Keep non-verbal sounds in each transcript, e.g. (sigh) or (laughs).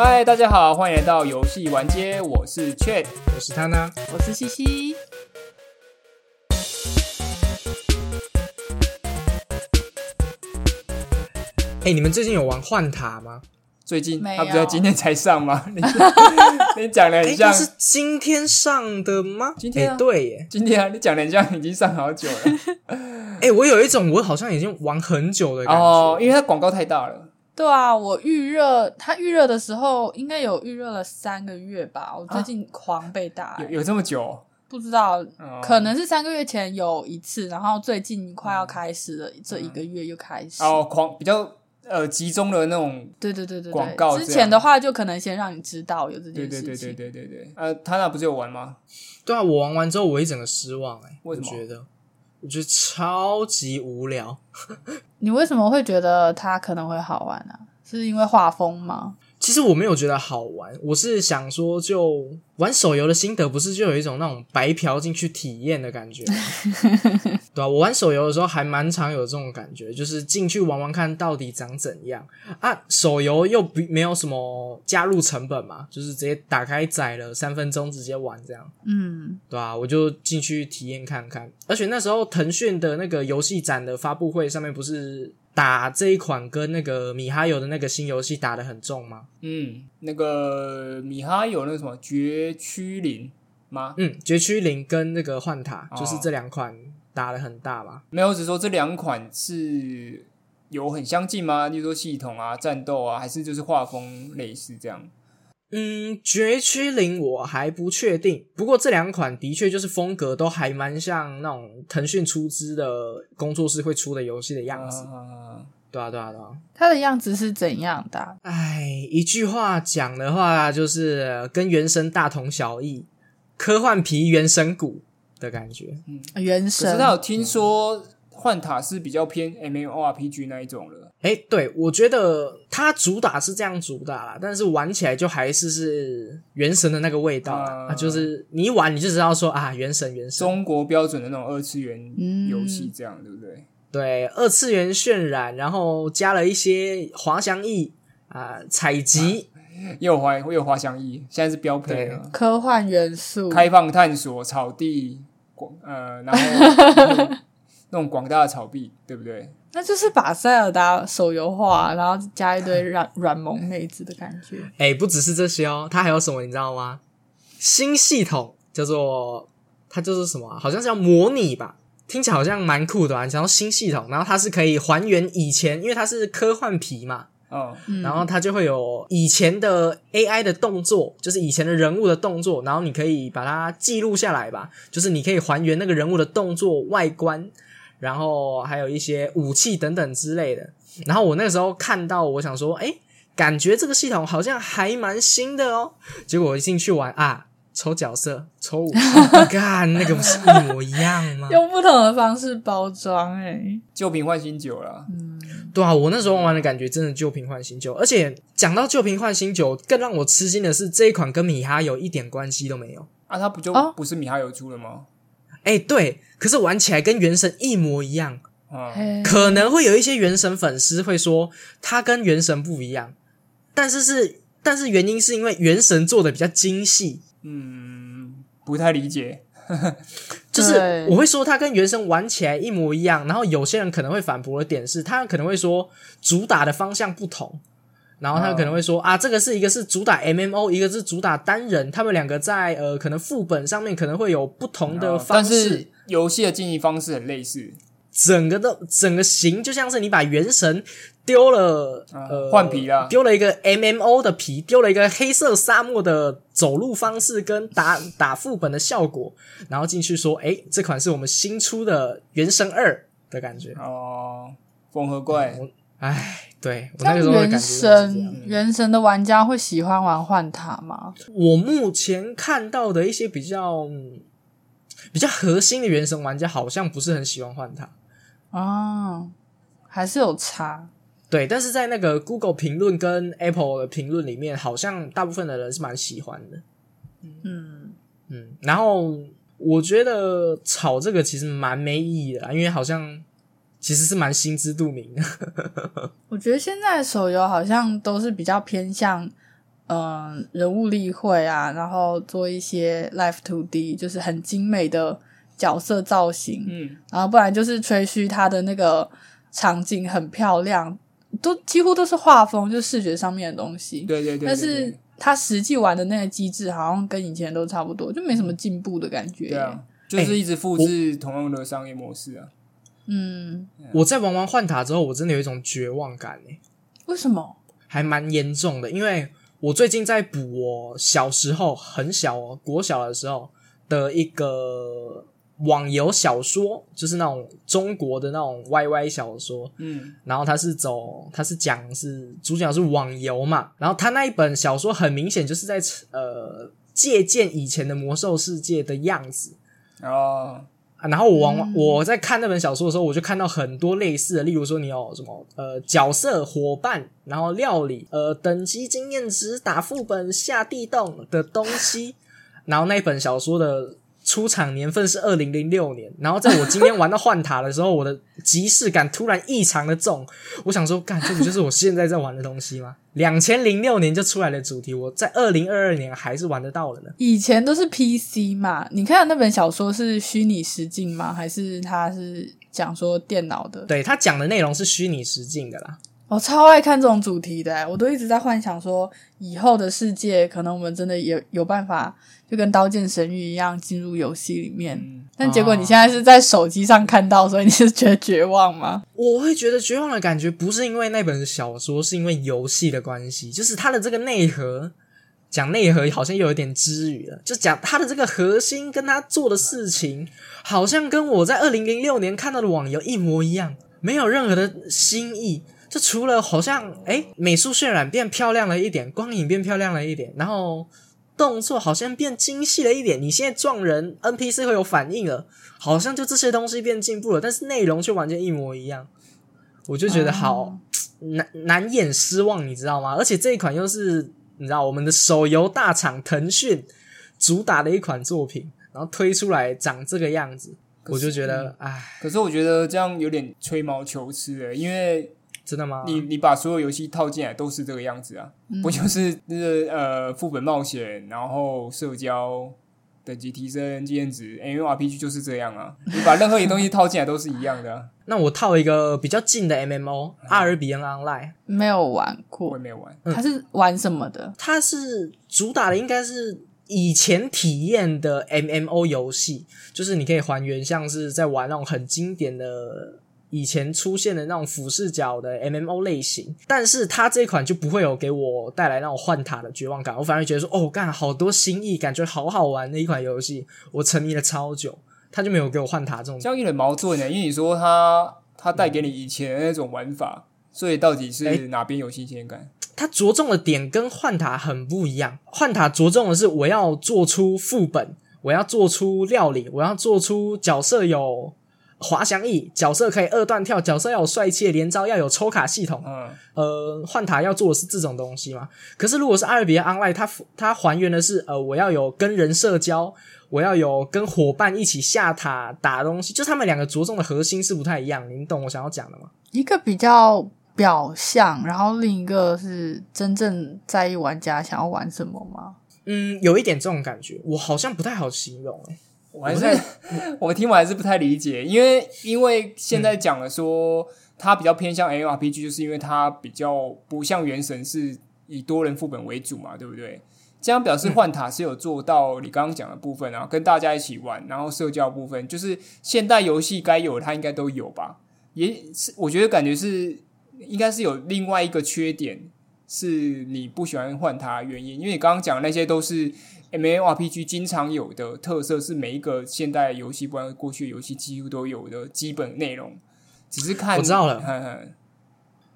嗨，大家好，欢迎来到游戏玩街，我是 Chat。我是他呢，我是西西。哎、你们最近有玩幻塔吗？最近他不是今天才上吗？你 (laughs) 你讲的哎、很像那是今天上的吗？今天对耶。今天啊，你讲的很像已经上好久了 (laughs) 哎、我有一种我好像已经玩很久的感觉。哦，因为它广告太大了。对啊，我预热，它预热的时候应该有预热了三个月吧。我最近狂被打、有有这么久哦？不知道，哦可能是三个月前有一次，然后最近快要开始了，这一个月又开始。哦，狂比较呃集中的那种，对对对对对，广告之前的话就可能先让你知道有这件事情。对对对对对对。呃，他那不是有玩吗？对啊，我玩完之后我一整个失望哎、为什么我觉得，我觉得超级无聊。(laughs) 你为什么会觉得它可能会好玩呢、是因为画风吗？其实我没有觉得好玩，我是想说，就玩手游的心得，不是就有一种那种白嫖进去体验的感觉吗？(laughs) 对啊，我玩手游的时候还蛮常有这种感觉，就是进去玩玩看到底长怎样啊。手游又不没有什么加入成本嘛，就是直接打开载了三分钟直接玩这样，嗯，对啊，我就进去体验看看。而且那时候腾讯的那个游戏展的发布会上面不是打这一款跟那个米哈游的那个新游戏打得很重吗？嗯，那个米哈游那个什么绝区零吗？嗯，绝区零跟那个幻塔，哦就是这两款打的很大吧。没有，只是说这两款是有很相近吗？例如说系统啊、战斗啊，还是就是画风类似这样？嗯，绝区零我还不确定，不过这两款的确就是风格都还蛮像那种腾讯出资的工作室会出的游戏的样子。啊对啊，对啊，对啊。它的样子是怎样的啊、哎，一句话讲的话，就是跟原神大同小异，科幻皮原神骨的感觉。嗯原可是神他有听说幻塔是比较偏 MMORPG 那一种了。哎，对，我觉得它主打是这样主打啦，但是玩起来就还是是原神的那个味道啦，啊啊，就是你一玩你就知道说啊，原神原神，中国标准的那种二次元嗯游戏，这样、对不对？对，二次元渲染，然后加了一些滑翔翼啊、采集，又有滑，又有滑翔翼，现在是标配了。科幻元素，开放探索草地，广呃，然后 (laughs) 那种广大的草地，对不对？那就是把塞尔达手游化，然后加一堆软软萌妹子的感觉。哎，不只是这些哦，它还有什么你知道吗？新系统叫做它叫做什么啊、好像是叫模拟吧。听起来好像蛮酷的啊！你想要新系统，然后它是可以还原以前，因为它是科幻皮嘛，哦，嗯然后它就会有以前的 AI 的动作，就是以前的人物的动作，然后你可以把它记录下来吧，就是你可以还原那个人物的动作、外观，然后还有一些武器等等之类的。然后我那个时候看到，我想说，哎，感觉这个系统好像还蛮新的哦。结果我一进去玩啊，抽角色、抽武器，(laughs) 干那个不是一模一样吗？用不同的方式包装、欸，旧瓶换新酒了。嗯对啊，我那时候玩的感觉真的旧瓶换新酒，而且讲到旧瓶换新酒，更让我吃惊的是这一款跟米哈游一点关系都没有。啊，它不就哦不是米哈游出了吗？哎，对，可是玩起来跟原神一模一样。啊、嘿可能会有一些原神粉丝会说它跟原神不一样，但是是但是原因是因为原神做的比较精细，嗯，不太理解。(laughs) 就是我会说它跟原神玩起来一模一样，然后有些人可能会反驳的点是，他可能会说主打的方向不同，然后他可能会说、啊，这个是一个是主打 MMO，一个是主打单人，他们两个在呃可能副本上面可能会有不同的哦方式，但是游戏的经营方式很类似，整个的整个型就像是你把原神丢了，啊呃，换皮了丢了一个 MMO 的皮，丢了一个黑色沙漠的走路方式跟打打副本的效果，然后进去说，诶，这款是我们新出的原神二的感觉。哦，缝合怪。我唉，对我那个时候的感觉是这样。神原神的玩家会喜欢玩换塔吗？我目前看到的一些比较、嗯比较核心的原神玩家，好像不是很喜欢换塔。啊，还是有差。对，但是在那个 Google 评论跟 Apple 的评论里面，好像大部分的人是蛮喜欢的。嗯，嗯，然后我觉得炒这个其实蛮没意义的啦，因为好像其实是蛮心知肚明的。(laughs) 我觉得现在手游好像都是比较偏向嗯人物例会啊，然后做一些 Live to D，就是很精美的角色造型，嗯，然后不然就是吹嘘它的那个场景很漂亮，都几乎都是画风，就是视觉上面的东西。对对对对但是它实际玩的那个机制好像跟以前都差不多，就没什么进步的感觉。对啊，就是一直复制同样的商业模式啊。嗯，我在玩完幻塔之后，我真的有一种绝望感诶、为什么？还蛮严重的，因为我最近在补我小时候很小哦，国小的时候的一个网游小说，就是那种中国的那种 YY 小说，嗯，然后它是走，它是讲是主角是网游嘛，然后他那一本小说很明显就是在呃借鉴以前的魔兽世界的样子，然后啊，然后我往、嗯我在看那本小说的时候，我就看到很多类似的，例如说你有什么呃角色、伙伴，然后料理、呃等级、经验值、打副本、下地洞的东西。(laughs) 然后那本小说的出场年份是二零零六年，然后在我今天玩到幻塔的时候，我的即视感突然异常的重。我想说，干，这不就是我现在在玩的东西吗？两千零六年就出来的主题，我在二零二二年还是玩得到了呢。以前都是 PC 嘛？你看的那本小说是虚拟实境吗？还是它是讲说电脑的？对他讲的内容是虚拟实境的啦。我超爱看这种主题的、欸我都一直在幻想说，以后的世界可能我们真的有有办法，就跟《刀剑神域》一样进入游戏里面。嗯但结果你现在是在手机上看到，所以你是觉得绝望吗？我会觉得绝望的感觉，不是因为那本小说，是因为游戏的关系，就是它的这个内核，讲内核好像又有点之语了，就讲它的这个核心跟他做的事情，好像跟我在二零零六年看到的网游一模一样，没有任何的新意。就除了好像哎美术渲染变漂亮了一点，光影变漂亮了一点，然后动作好像变精细了一点。你现在撞人，NPC 会有反应了，好像就这些东西变进步了，但是内容却完全一模一样。我就觉得好、哦难难掩失望，你知道吗？而且这一款又是你知道我们的手游大厂腾讯主打的一款作品，然后推出来长这个样子，我就觉得，唉，可是我觉得这样有点吹毛求疵的，因为真的吗？你你把所有游戏套进来都是这个样子啊，不就是那个呃副本冒险，然后社交等级提升、经验值，MMORPG 就是这样啊，你把任何一个东西套进来都是一样的、啊。(laughs) 那我套一个比较近的 MMO《阿尔比恩 Online》，没有玩过。我也，没有玩，它是玩什么的？它是主打的应该是以前体验的 MMO 游戏，就是你可以还原像是在玩那种很经典的以前出现的那种俯视角的 MMO 类型，但是它这款就不会有给我带来那种换塔的绝望感，我反而觉得说，哦，干好多新意，感觉好好玩的一款游戏，我沉迷了超久，它就没有给我换塔这种这样有点矛盾呢，因为你说它它带给你以前的那种玩法，所以到底是哎哪边有新鲜感？它着重的点跟换塔很不一样。换塔着重的是我要做出副本，我要做出料理，我要做出角色有滑翔翼，角色可以二段跳，角色要有帅气的连招，要有抽卡系统。嗯，呃，换塔要做的是这种东西嘛？可是如果是阿尔比安 Online，它它还原的是呃，我要有跟人社交，我要有跟伙伴一起下塔打东西，就他们两个着重的核心是不太一样。你懂我想要讲的吗？一个比较表象，然后另一个是真正在意玩家想要玩什么吗？嗯，有一点这种感觉，我好像不太好形容、欸。我还是 (laughs) 我听完还是不太理解，因为因为现在讲了说它比较偏向 MMORPG，就是因为它比较不像原神是以多人副本为主嘛，对不对？这样表示幻塔是有做到你刚刚讲的部分啊，跟大家一起玩，然后社交部分，就是现代游戏该有的它应该都有吧？也是我觉得感觉是应该是有另外一个缺点，是你不喜欢换塔的原因，因为你刚刚讲的那些都是 MMORPG 经常有的特色，是每一个现代游戏，不管过去游戏几乎都有的基本内容，只是看我知道了 (laughs)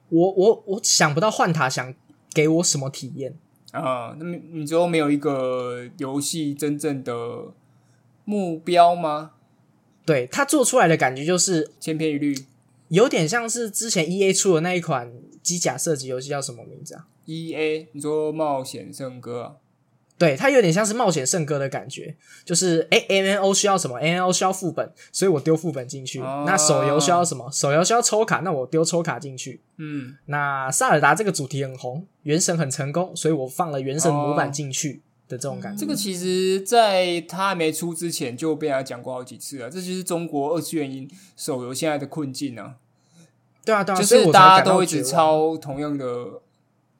我我我想不到换塔想给我什么体验。啊，那么你之后没有一个游戏真正的目标吗？对他做出来的感觉就是千篇一律有点像是之前 E A 出的那一款机甲射击游戏，叫什么名字啊？，E A，你说冒险圣歌啊，对，它有点像是冒险圣歌的感觉，就是诶 m N O 需要什么？M N O 需要副本，所以我丢副本进去。哦那手游需要什么？手游需要抽卡，那我丢抽卡进去。嗯，那萨尔达这个主题很红，原神很成功，所以我放了原神模板进去的这种感觉。这个其实在它还没出之前就被人家讲过好几次了，这就是中国二次元音手游现在的困境啊，对啊，对啊，就是大家都一直抄同样的，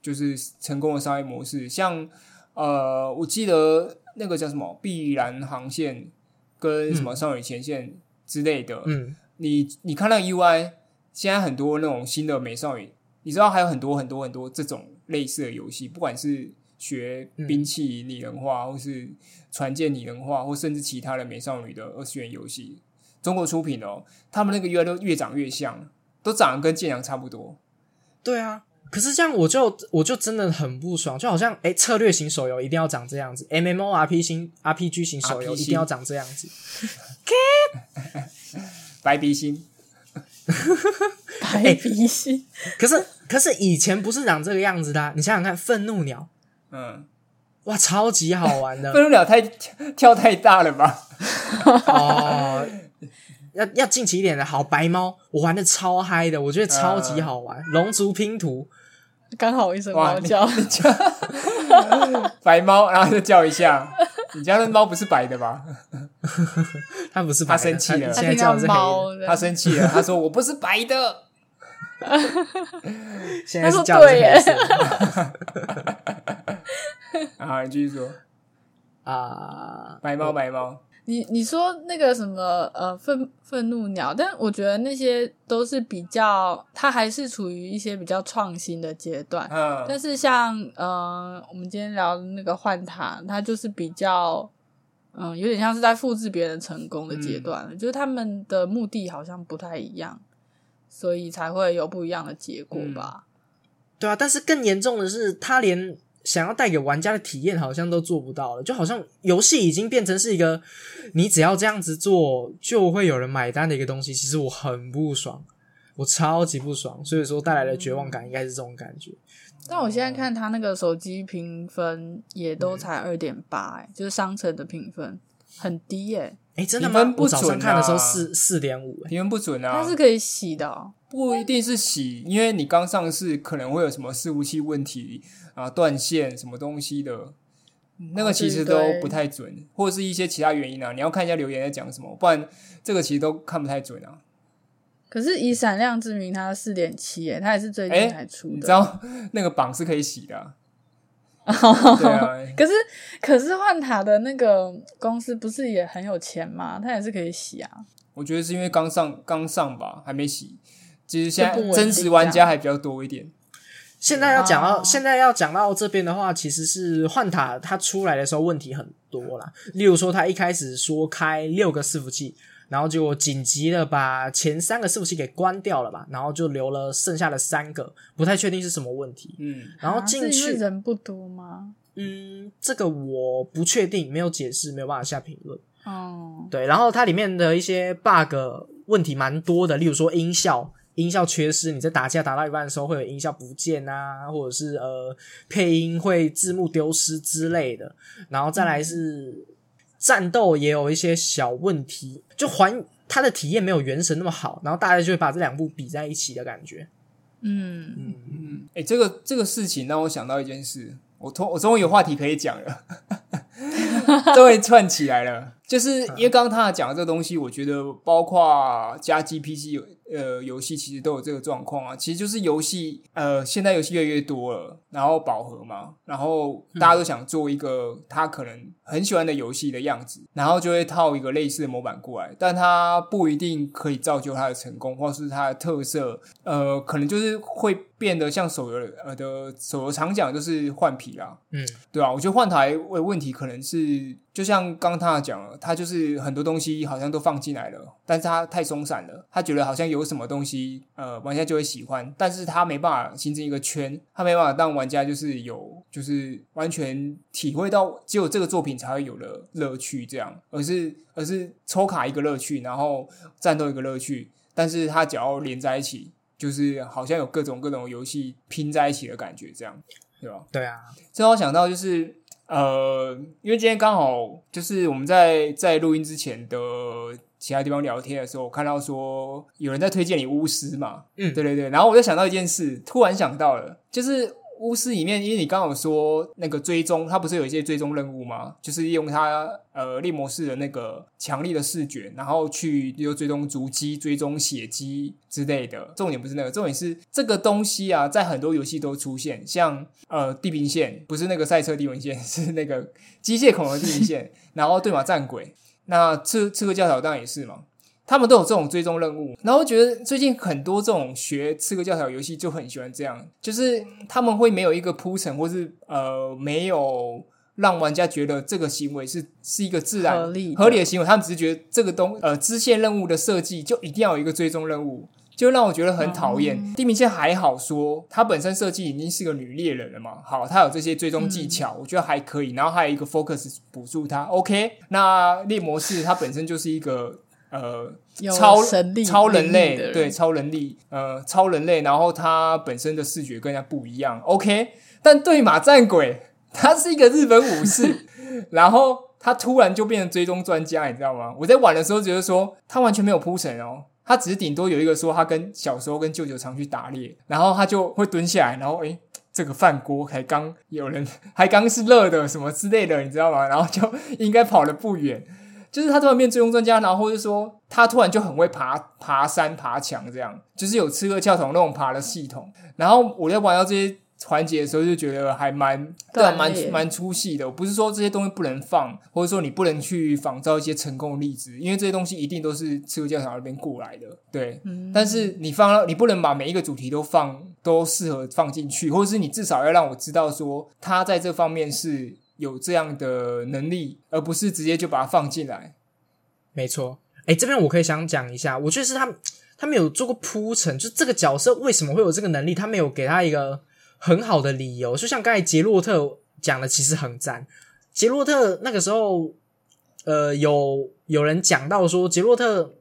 就是成功的商业模式，像呃，我记得那个叫什么碧蓝航线跟什么少女前线之类的，嗯，你你看那个 UI，现在很多那种新的美少女，你知道还有很多很多很多这种类似的游戏，不管是学兵器拟人化，或是船舰拟人化，或甚至其他的美少女的二次元游戏，中国出品的哦，他们那个 UI 都越长越像，都长得跟剑阳差不多。对啊。可是这样我就我就真的很不爽，就好像诶策略型手游一定要长这样子，M M O R P 型 R P G 型手游一定要长这样子。(laughs) 白鼻星，白鼻心，可是可是以前不是长这个样子的、啊，你想想看，愤怒鸟嗯，哇，超级好玩的 (laughs) 愤怒鸟太跳太大了吧？(laughs) 哦。(laughs) 要要近期一点的好白猫，我玩的超嗨的，我觉得超级好玩。龙族拼图，刚好一声猫叫，白猫，然后就叫一下。你家的猫不是白的吧？(laughs) 它不是白的它生气了现在叫的是黑他生气了，他说：“我不是白的。(laughs) 现在是叫的是黑色啊，你继续说，啊。白猫，白猫，你你说那个什么呃愤愤怒鸟，但我觉得那些都是比较，它还是处于一些比较创新的阶段。嗯，但是像呃，我们今天聊的那个幻塔，它就是比较，嗯、有点像是在复制别人成功的阶段了，就是他们的目的好像不太一样，所以才会有不一样的结果吧。对啊，但是更严重的是，他连想要带给玩家的体验好像都做不到了，就好像游戏已经变成是一个你只要这样子做就会有人买单的一个东西。其实我很不爽，我超级不爽，所以说带来的绝望感应该是这种感觉。但我现在看他那个手机评分也都才二点八，哎，就是商城的评分很低耶、哎，真的吗？不我早上准看的时候啊四四点五，哎评分不准啊它，是可以洗的、哦。不一定是洗，因为你刚上市可能会有什么伺服器问题啊、断线什么东西的，那个其实都不太准，或者是一些其他原因啊。你要看一下留言在讲什么，不然这个其实都看不太准啊。可是以闪亮之名，它四点七，哎，它也是最哎近才出的。你知道 (laughs) 那个榜是可以洗的啊，(laughs) 可是可是换塔的那个公司不是也很有钱吗？他也是可以洗啊。我觉得是因为刚上刚上吧，还没洗。其实现在真实玩家还比较多一点。现在要讲到、哦现在要讲到这边的话，其实是换塔它出来的时候问题很多啦。例如说，它一开始说开六个伺服器，然后就紧急的把前三个伺服器给关掉了吧，然后就留了剩下的三个，不太确定是什么问题。嗯，然后进去，为人不多吗？嗯，这个我不确定，没有解释，没有办法下评论。哦，对，然后它里面的一些 bug 问题蛮多的，例如说音效。音效缺失，你在打架打到一半的时候会有音效不见啊，或者是呃配音会字幕丢失之类的。然后再来是战斗也有一些小问题，就还它的体验没有原神那么好，然后大家就会把这两部比在一起的感觉。嗯嗯嗯，哎、这个这个事情让我想到一件事，我终我终于有话题可以讲了，(laughs) 终于串起来了。就是因为刚刚他讲的这个东西，我觉得包括加 GPC 游呃游戏其实都有这个状况啊。其实就是游戏呃现在游戏越来越多了，然后饱和嘛，然后大家都想做一个他可能很喜欢的游戏的样子，然后就会套一个类似的模板过来，但它不一定可以造就它的成功，或是它的特色，呃，可能就是会变得像手游呃的手游常讲就是换皮啦，嗯，对啊，我觉得换台问问题可能是，就像刚刚他讲了，他就是很多东西好像都放进来了，但是他太松散了，他觉得好像有什么东西，呃，玩家就会喜欢，但是他没办法形成一个圈，他没办法让玩家就是有，就是完全体会到只有这个作品才会有的乐趣，这样，而是而是抽卡一个乐趣，然后战斗一个乐趣，但是他只要连在一起，就是好像有各种各种游戏拼在一起的感觉，这样，对吧？对啊，这让我想到就是呃，因为今天刚好就是我们在在录音之前的其他地方聊天的时候，我看到说有人在推荐你巫师嘛，嗯对对对，然后我就想到一件事，突然想到了，就是巫师里面，因为你刚刚有说那个追踪，它不是有一些追踪任务吗？就是利用它呃猎魔士的那个强力的视觉，然后去又追踪足迹、追踪血迹之类的。重点不是那个，重点是这个东西啊，在很多游戏都出现，像呃地平线，不是那个赛车地平线，是那个机械恐龙地平线，然后对马战鬼，那刺刺客教条当然也是嘛。他们都有这种追踪任务，然后我觉得最近很多这种学刺客教条游戏就很喜欢这样，就是他们会没有一个铺陈，或是呃没有让玩家觉得这个行为是是一个自然合理的合理的行为，他们只是觉得这个东呃支线任务的设计就一定要有一个追踪任务，就让我觉得很讨厌。地平线还好说，它本身设计已经是个女猎人了嘛，好，它有这些追踪技巧，我觉得还可以。然后还有一个 focus 补助它，OK。那猎魔士它本身就是一个呃有超神力超人类对超人力呃超人类，然后他本身的视觉跟人家不一样，OK。但对马战鬼他是一个日本武士，(laughs) 然后他突然就变成追踪专家，你知道吗？我在玩的时候觉得说他完全没有铺陈哦，他只是顶多有一个说他跟小时候跟舅舅常去打猎，然后他就会蹲下来，然后诶。这个饭锅还刚有人 (laughs) 还刚是热的什么之类的，你知道吗？然后就 (laughs) 应该跑得不远，就是他突然变追踪专家，然后或者说他突然就很会爬爬山爬墙，这样就是有刺客教堂那种爬的系统。然后我在玩到这些环节的时候，就觉得还蛮对啊，蛮蛮出戏的。我不是说这些东西不能放，或者说你不能去仿照一些成功的例子，因为这些东西一定都是刺客教堂那边过来的。对，但是你放到你不能把每一个主题都放都适合放进去，或者是你至少要让我知道说他在这方面是有这样的能力，而不是直接就把它放进来。没错。哎，这边我可以想讲一下，我觉得是他他们有做过铺陈，就这个角色为什么会有这个能力，他没有给他一个很好的理由。就像刚才杰洛特讲的，其实很赞。杰洛特那个时候，呃，有有人讲到说，杰洛特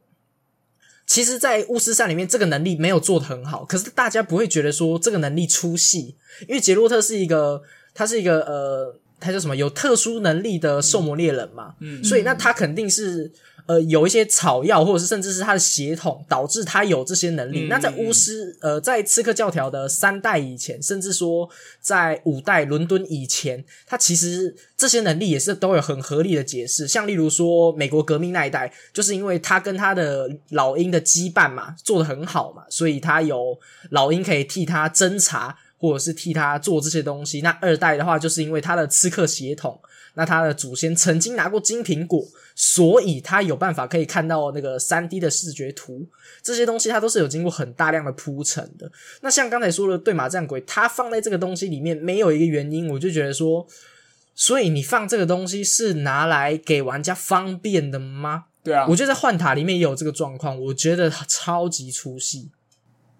其实，在巫师三里面，这个能力没有做的很好，可是大家不会觉得说这个能力出戏，因为杰洛特是一个，他是一个呃，他叫什么有特殊能力的兽魔猎人嘛，嗯所以那他肯定是呃有一些草药，或者是甚至是他的血统导致他有这些能力。嗯那在巫师呃，在刺客教条的三代以前，甚至说在五代伦敦以前，他其实这些能力也是都有很合理的解释。像例如说美国革命那一代，就是因为他跟他的老鹰的羁绊嘛，做的很好嘛，所以他有老鹰可以替他侦查。或者是替他做这些东西。那二代的话，就是因为他的刺客血统，那他的祖先曾经拿过金苹果，所以他有办法可以看到那个三 D 的视觉图，这些东西它都是有经过很大量的铺陈的。那像刚才说的对马战鬼，它放在这个东西里面没有一个原因，我就觉得说，所以你放这个东西是拿来给玩家方便的吗？对啊，我觉得在幻塔里面也有这个状况，我觉得超级出戏。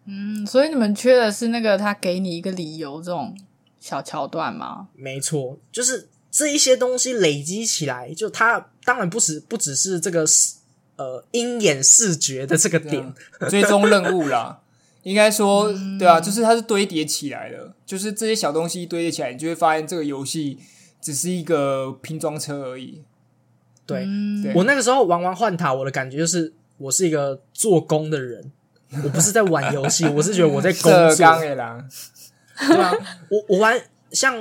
嗯，所以你们缺的是那个他给你一个理由这种小桥段吗？没错，就是这一些东西累积起来，就它当然不只不只是这个呃鹰眼视觉的这个点，追踪任务啦，(laughs) 应该说嗯对啊，就是它是堆叠起来的，就是这些小东西堆叠起来，你就会发现这个游戏只是一个拼装车而已。对、我那个时候玩完幻塔，我的感觉就是我是一个做工的人，我不是在玩游戏，我是觉得我在工作，对啊，我我玩像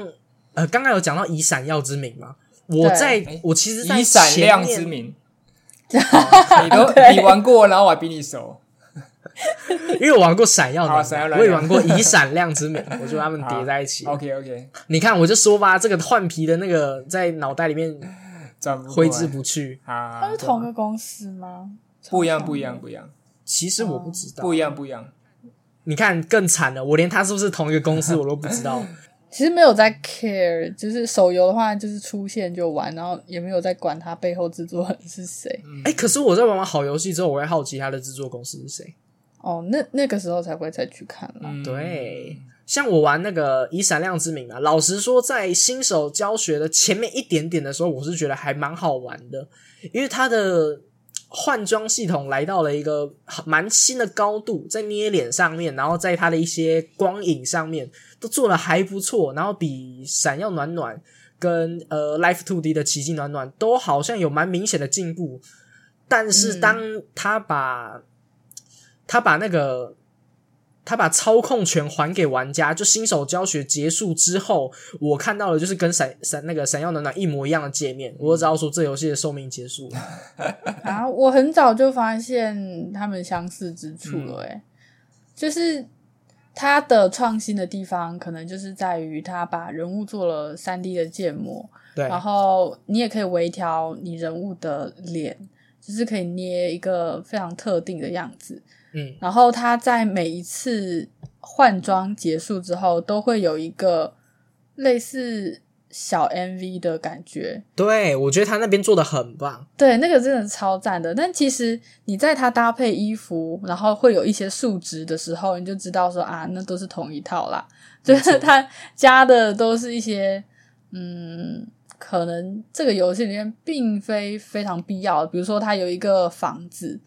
呃刚刚有讲到以闪耀之名嘛，我在哎我其实在以闪亮之名，(laughs) (laughs) 你都你玩过，然后我还比你熟。因为我玩过闪耀的闪耀我也玩过以闪亮之名，我就把它们叠在一起。OK OK，你看，我就说吧，这个换皮的那个在脑袋里面挥之不去。啊它，是同个公司吗？不一样不一样不一样其实我不知道，不一样不一样。你看更惨了，我连他是不是同一个公司我都不知道。(laughs) 其实没有在 care，就是手游的话，就是出现就玩，然后也没有在管它背后制作人是谁。哎、可是我在玩完好游戏之后，我会好奇他的制作公司是谁。哦，那那个时候才会再去看啦。嗯，对，像我玩那个以闪亮之名啊，老实说，在新手教学的前面一点点的时候，我是觉得还蛮好玩的，因为它的换装系统来到了一个蛮新的高度，在捏脸上面，然后在它的一些光影上面都做的还不错，然后比闪耀暖暖跟呃 Life Two D 的奇迹暖暖都好像有蛮明显的进步，但是嗯。当他把、他把那个他把操控权还给玩家，就新手教学结束之后，我看到的就是跟闪闪那个闪耀暖暖一模一样的界面，我就知道说这游戏的寿命结束了。(laughs) 啊，我很早就发现他们相似之处了、欸，诶、就是它的创新的地方，可能就是在于他把人物做了三 D 的建模，对，然后你也可以微调你人物的脸，就是可以捏一个非常特定的样子。嗯，然后他在每一次换装结束之后，都会有一个类似小 MV 的感觉。对我觉得他那边做的很棒。对，那个真的超赞的。但其实你在他搭配衣服，然后会有一些数值的时候，你就知道说啊，那都是同一套啦。就是他加的都是一些嗯，可能这个游戏里面并非非常必要的。比如说，他有一个房子，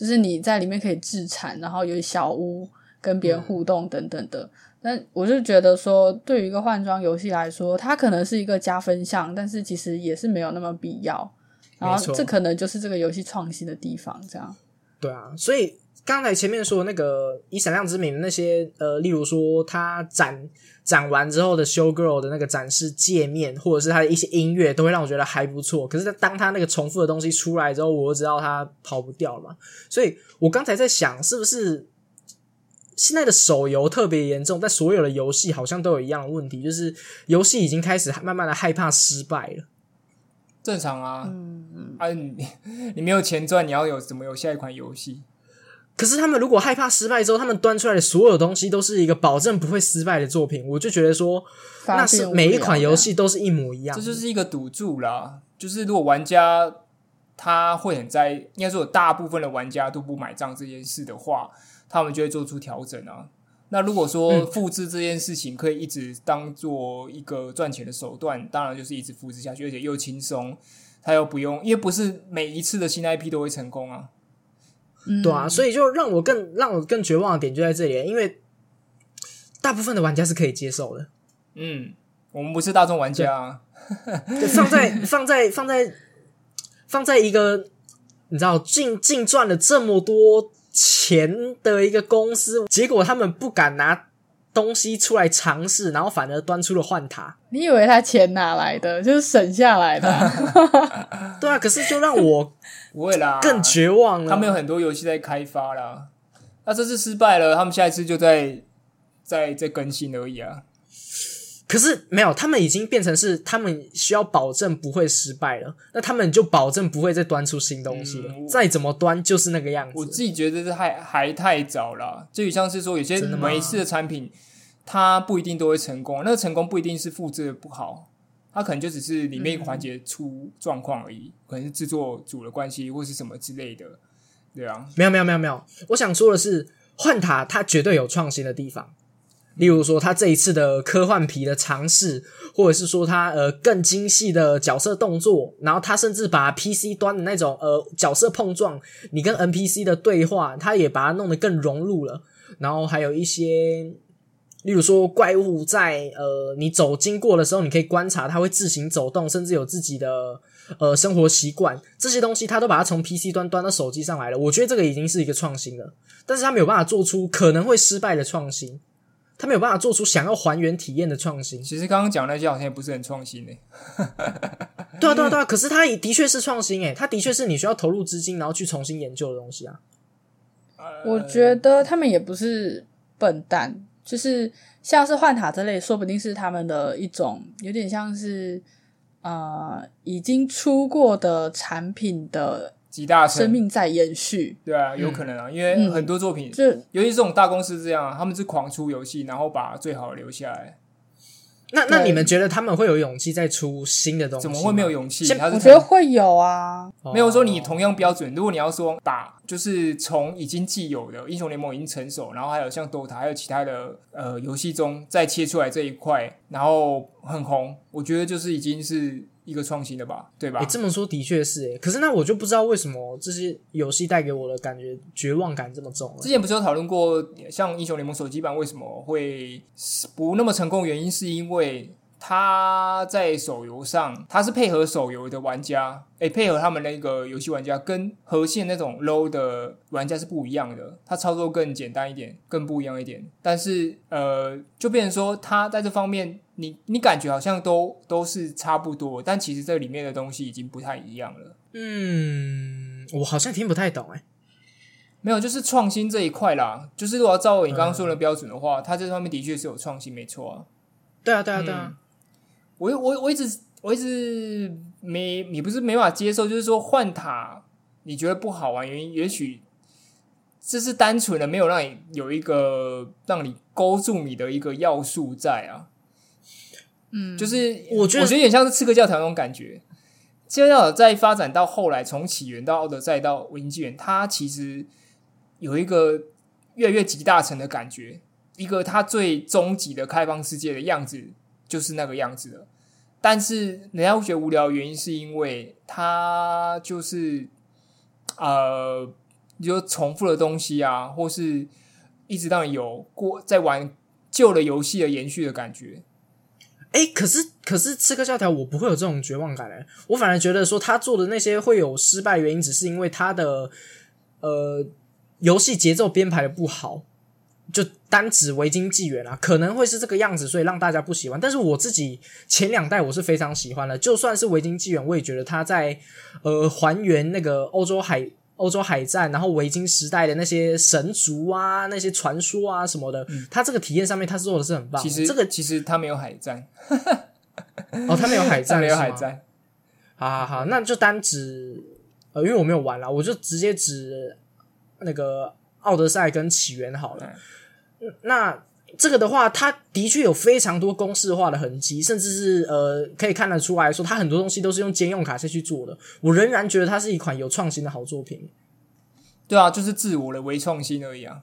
就是你在里面可以自产，然后有小屋跟别人互动等等的。那我就觉得说，对于一个换装游戏来说，它可能是一个加分项，但是其实也是没有那么必要。然后这可能就是这个游戏创新的地方，这样。对啊，所以刚才前面说的那个以闪亮之名的那些呃，例如说他展展完之后的 show girl 的那个展示界面，或者是他的一些音乐，都会让我觉得还不错。可是当他那个重复的东西出来之后，我就知道他跑不掉了嘛。所以我刚才在想，是不是现在的手游特别严重，在所有的游戏好像都有一样的问题，就是游戏已经开始慢慢的害怕失败了。正常啊。嗯，啊，你你没有钱赚，你要有怎么有下一款游戏？可是他们如果害怕失败之后，他们端出来的所有东西都是一个保证不会失败的作品，我就觉得说，那是每一款游这戏都是一模一样的。这就是一个赌注啦。就是如果玩家他会很在，应该说有大部分的玩家都不买账这件事的话，他们就会做出调整啊。那如果说嗯复制这件事情可以一直当做一个赚钱的手段，当然就是一直复制下去，而且又轻松，他又不用，因为不是每一次的新 IP 都会成功啊。嗯对啊，所以就让我更让我更绝望的点就在这里，因为大部分的玩家是可以接受的，嗯，我们不是大众玩家放在放在放在放在一个你知道净净赚了这么多钱的一个公司，结果他们不敢拿东西出来尝试，然后反而端出了换塔。你以为他钱哪来的？就是省下来的啊、(laughs) 对啊，可是就让我 (laughs) 不会啦，更绝望了。他们有很多游戏在开发啦。那这次失败了，他们下一次就在在在更新而已啊。可是没有，他们已经变成是他们需要保证不会失败了，那他们就保证不会再端出新东西了。嗯再怎么端就是那个样子。我自己觉得是还还太早了，就像是说有些每一次的产品，它不一定都会成功，那个成功不一定是复制的不好，它可能就只是里面一个环节出状况而已，可能是制作组的关系或是什么之类的，对啊，没有没有没有没有，我想说的是，幻塔它绝对有创新的地方。例如说，他这一次的科幻皮的尝试，或者是说他呃更精细的角色动作，然后他甚至把 PC 端的那种呃角色碰撞，你跟 NPC 的对话，他也把它弄得更融入了。然后还有一些，例如说怪物在呃你走经过的时候，你可以观察它会自行走动，甚至有自己的呃生活习惯，这些东西他都把它从 PC 端端到手机上来了。我觉得这个已经是一个创新了，但是他没有办法做出可能会失败的创新，它没有办法做出想要还原体验的创新。其实刚刚讲那些好像也不是很创新诶、对啊，对啊，对啊。可是它也的确是创新诶，它的确是你需要投入资金，然后去重新研究的东西啊。我觉得他们也不是笨蛋，就是像是换塔这类，说不定是他们的一种，有点像是呃已经出过的产品的集大成，生命在延续。对啊，有可能啊，因为嗯很多作品，就尤其这种大公司这样啊，他们是狂出游戏，然后把最好的留下来，那那你们觉得他们会有勇气再出新的东西？怎么会没有勇气？我觉得会有啊，哦没有说你同样标准。如果你要说打，就是从已经既有的英雄联盟已经成熟，然后还有像 DOTA 还有其他的呃游戏中再切出来这一块，然后很红，我觉得就是已经是一个创新的吧，对吧诶，？这么说的确是诶，可是那我就不知道为什么这些游戏带给我的感觉绝望感这么重了之。前不是有讨论过，像英雄联盟手机版为什么会不那么成功？原因是因为他在手游上，他是配合手游的玩家，诶，配合他们那个游戏玩家，跟核心那种 low 的玩家是不一样的。他操作更简单一点，更不一样一点。但是，呃，就变成说，他在这方面，你你感觉好像都都是差不多，但其实这里面的东西已经不太一样了。嗯，我好像听不太懂哎、没有，就是创新这一块啦。就是如果要照你刚刚说的标准的话，他这方面的确是有创新，没错啊。对啊，对啊，对啊。我我我一直我一直没你不是没法接受，就是说换塔你觉得不好玩，原因也许这是单纯的没有让你有一个让你勾住你的一个要素在啊。嗯，就是我觉得我觉得有点像是刺客教条那种感觉。刺客教条在发展到后来，从起源到奥德赛到维京纪元，它其实有一个越来越集大成的感觉，一个它最终极的开放世界的样子就是那个样子的。但是人家会觉得无聊，原因是因为它就是呃，你说重复的东西啊，或是一直让你有过在玩旧的游戏的延续的感觉。哎、可是可是刺客教条我不会有这种绝望感哎、我反而觉得说他做的那些会有失败原因，只是因为他的呃游戏节奏编排的不好，就单指维京纪元啊，可能会是这个样子，所以让大家不喜欢。但是我自己前两代我是非常喜欢的，就算是维京纪元，我也觉得它在呃还原那个欧洲海。欧洲海战，然后维京时代的那些神族啊、那些传说啊什么的，它这个体验上面他做的是很棒。其实这个其实它没有海战，(laughs) 哦，它没有海它战，没有海战。(laughs) 好好好，那就单指呃，因为我没有玩了，我就直接指那个奥德赛跟起源好了。嗯那这个的话，它的确有非常多公式化的痕迹，甚至是呃，可以看得出来说，它很多东西都是用兼用卡下去做的。我仍然觉得它是一款有创新的好作品。对啊，就是自我的微创新而已啊。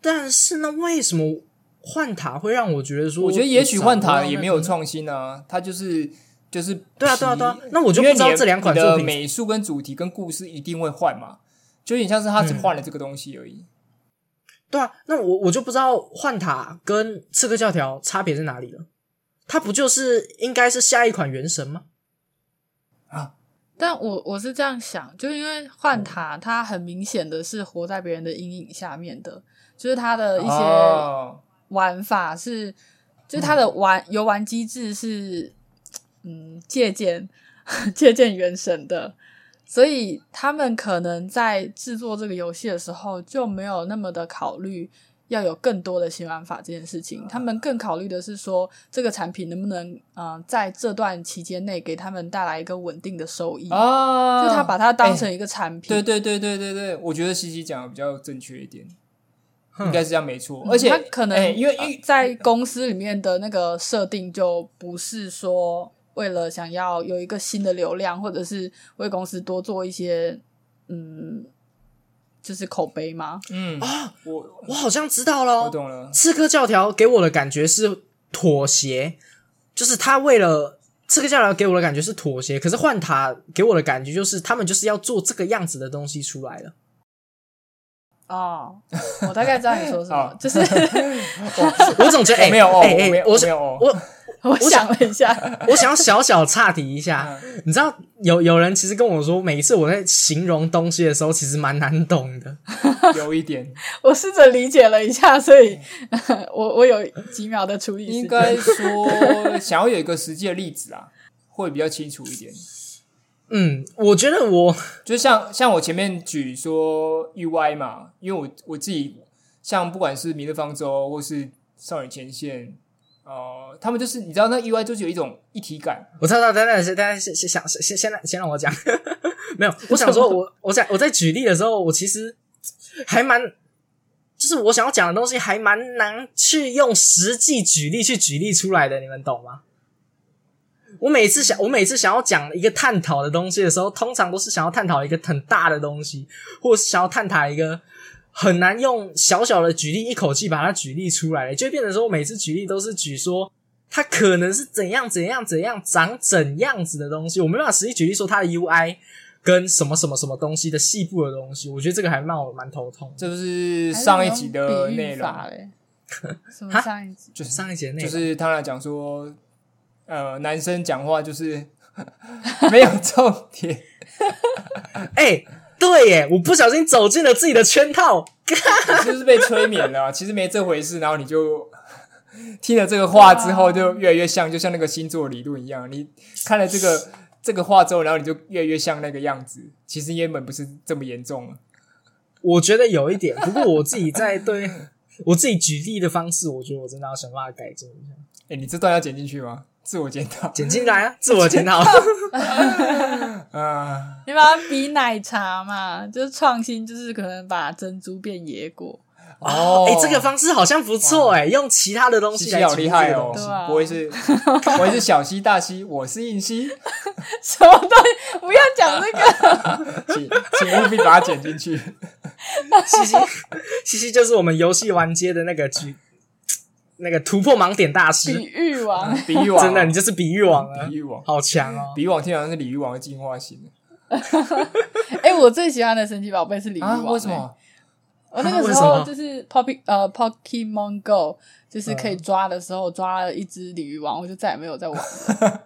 但是呢，为什么换塔会让我觉得说，我觉得也许换塔也没有嗯创新啊，它就是就是对啊对啊对啊那我就不知道这两款作品的美术跟主题跟故事一定会换嘛，就有点像是他只换了这个东西而已。对啊，那我我就不知道幻塔跟刺客教条差别在哪里了。它不就是应该是下一款原神吗？啊但我我是这样想，就因为幻塔它很明显的是活在别人的阴影下面的，就是它的一些哦玩法是，就是它的玩游玩机制是，嗯，借鉴 (laughs) 借鉴原神的，所以他们可能在制作这个游戏的时候就没有那么的考虑要有更多的新玩法这件事情，他们更考虑的是说这个产品能不能嗯、呃在这段期间内给他们带来一个稳定的收益，啊，就他把它当哎成一个产品，对对对对对对，我觉得西西讲的比较正确一点，应该是这样没错。嗯而且他可能、哎因为因呃为在公司里面的那个设定就不是说为了想要有一个新的流量，或者是为公司多做一些嗯，就是口碑吗？嗯啊我我好像知道了哦。我懂了，刺客教条给我的感觉是妥协，就是他为了刺客教条给我的感觉是妥协，可是换塔给我的感觉就是他们就是要做这个样子的东西出来了。哦，我大概知道你说什么 (laughs) 哦，就是 (laughs) 我总觉得没有哦哎哎、我没有我我没有哦我 (laughs) 我想了一下，(laughs) 我想要小小岔题一下，你知道有有人其实跟我说，每一次我在形容东西的时候，其实蛮难懂的。(laughs) 有一点我试着理解了一下，所以我我有几秒的处理。应该说想要有一个实际的例子啊，会比较清楚一点。嗯，我觉得我就像像我前面举说 UI 嘛，因为我我自己像不管是《明日方舟》或是《少女前线》，呃，他们就是你知道那 UI 就是有一种一体感，我知道，等等，先等等，先先想先先先让先让我讲。(laughs) 没有，我想说我我想我在举例的时候，我其实还蛮，就是我想要讲的东西还蛮难去用实际举例去举例出来的，你们懂吗？我每次想，我每次想要讲一个探讨的东西的时候，通常都是想要探讨一个很大的东西，或是想要探讨一个很难用小小的举例一口气把它举例出来，就会变成说，我每次举例都是举说它可能是怎样怎样怎样长怎样子的东西，我没办法实际举例说它的 UI 跟什么什么什么东西的细部的东西，我觉得这个还蛮我蛮头痛。这就是上一集的内容。什么哈上一集？就是上一节内就是他来讲说，呃，男生讲话就是 (laughs) 没有重点，(laughs) 哎、对耶，我不小心走进了自己的圈套。(laughs) 你是不是被催眠了啊。其实没这回事，然后你就 (laughs) 听了这个话之后，就越来越像，就像那个星座理论一样。你看了这个这个话之后，然后你就越来越像那个样子。其实原本不是这么严重。我觉得有一点，不过我自己在对 (laughs) 我自己举例的方式，我觉得我真的要想办法改进一下，哎，你这段要剪进去吗？自我检讨剪进来啊，自我检讨。(laughs) 啊，(laughs) 你把它比奶茶嘛，就是创新，就是可能把珍珠变野果。哦哎、这个方式好像不错哎，用其他的东西来好厉害哦不会是不会是小西大西，我是硬西，(laughs) 什么东西？不要讲这个。请请务必把它剪进去。西西西西就是我们游戏玩街的那个举那个突破盲点大比师，喻王，(laughs) 比喻王，真的，你就是比喻王啊比，喻王，好强哦！比喻王听起来是鲤鱼王的进化型 (laughs) 哎、我最喜欢的神奇宝贝是鲤鱼啊？王、哎？为什么？我那个时候就是 Poppy 呃 Pokemon Go，就是可以抓的时候抓了一只鲤鱼王，我就再也没有再玩了。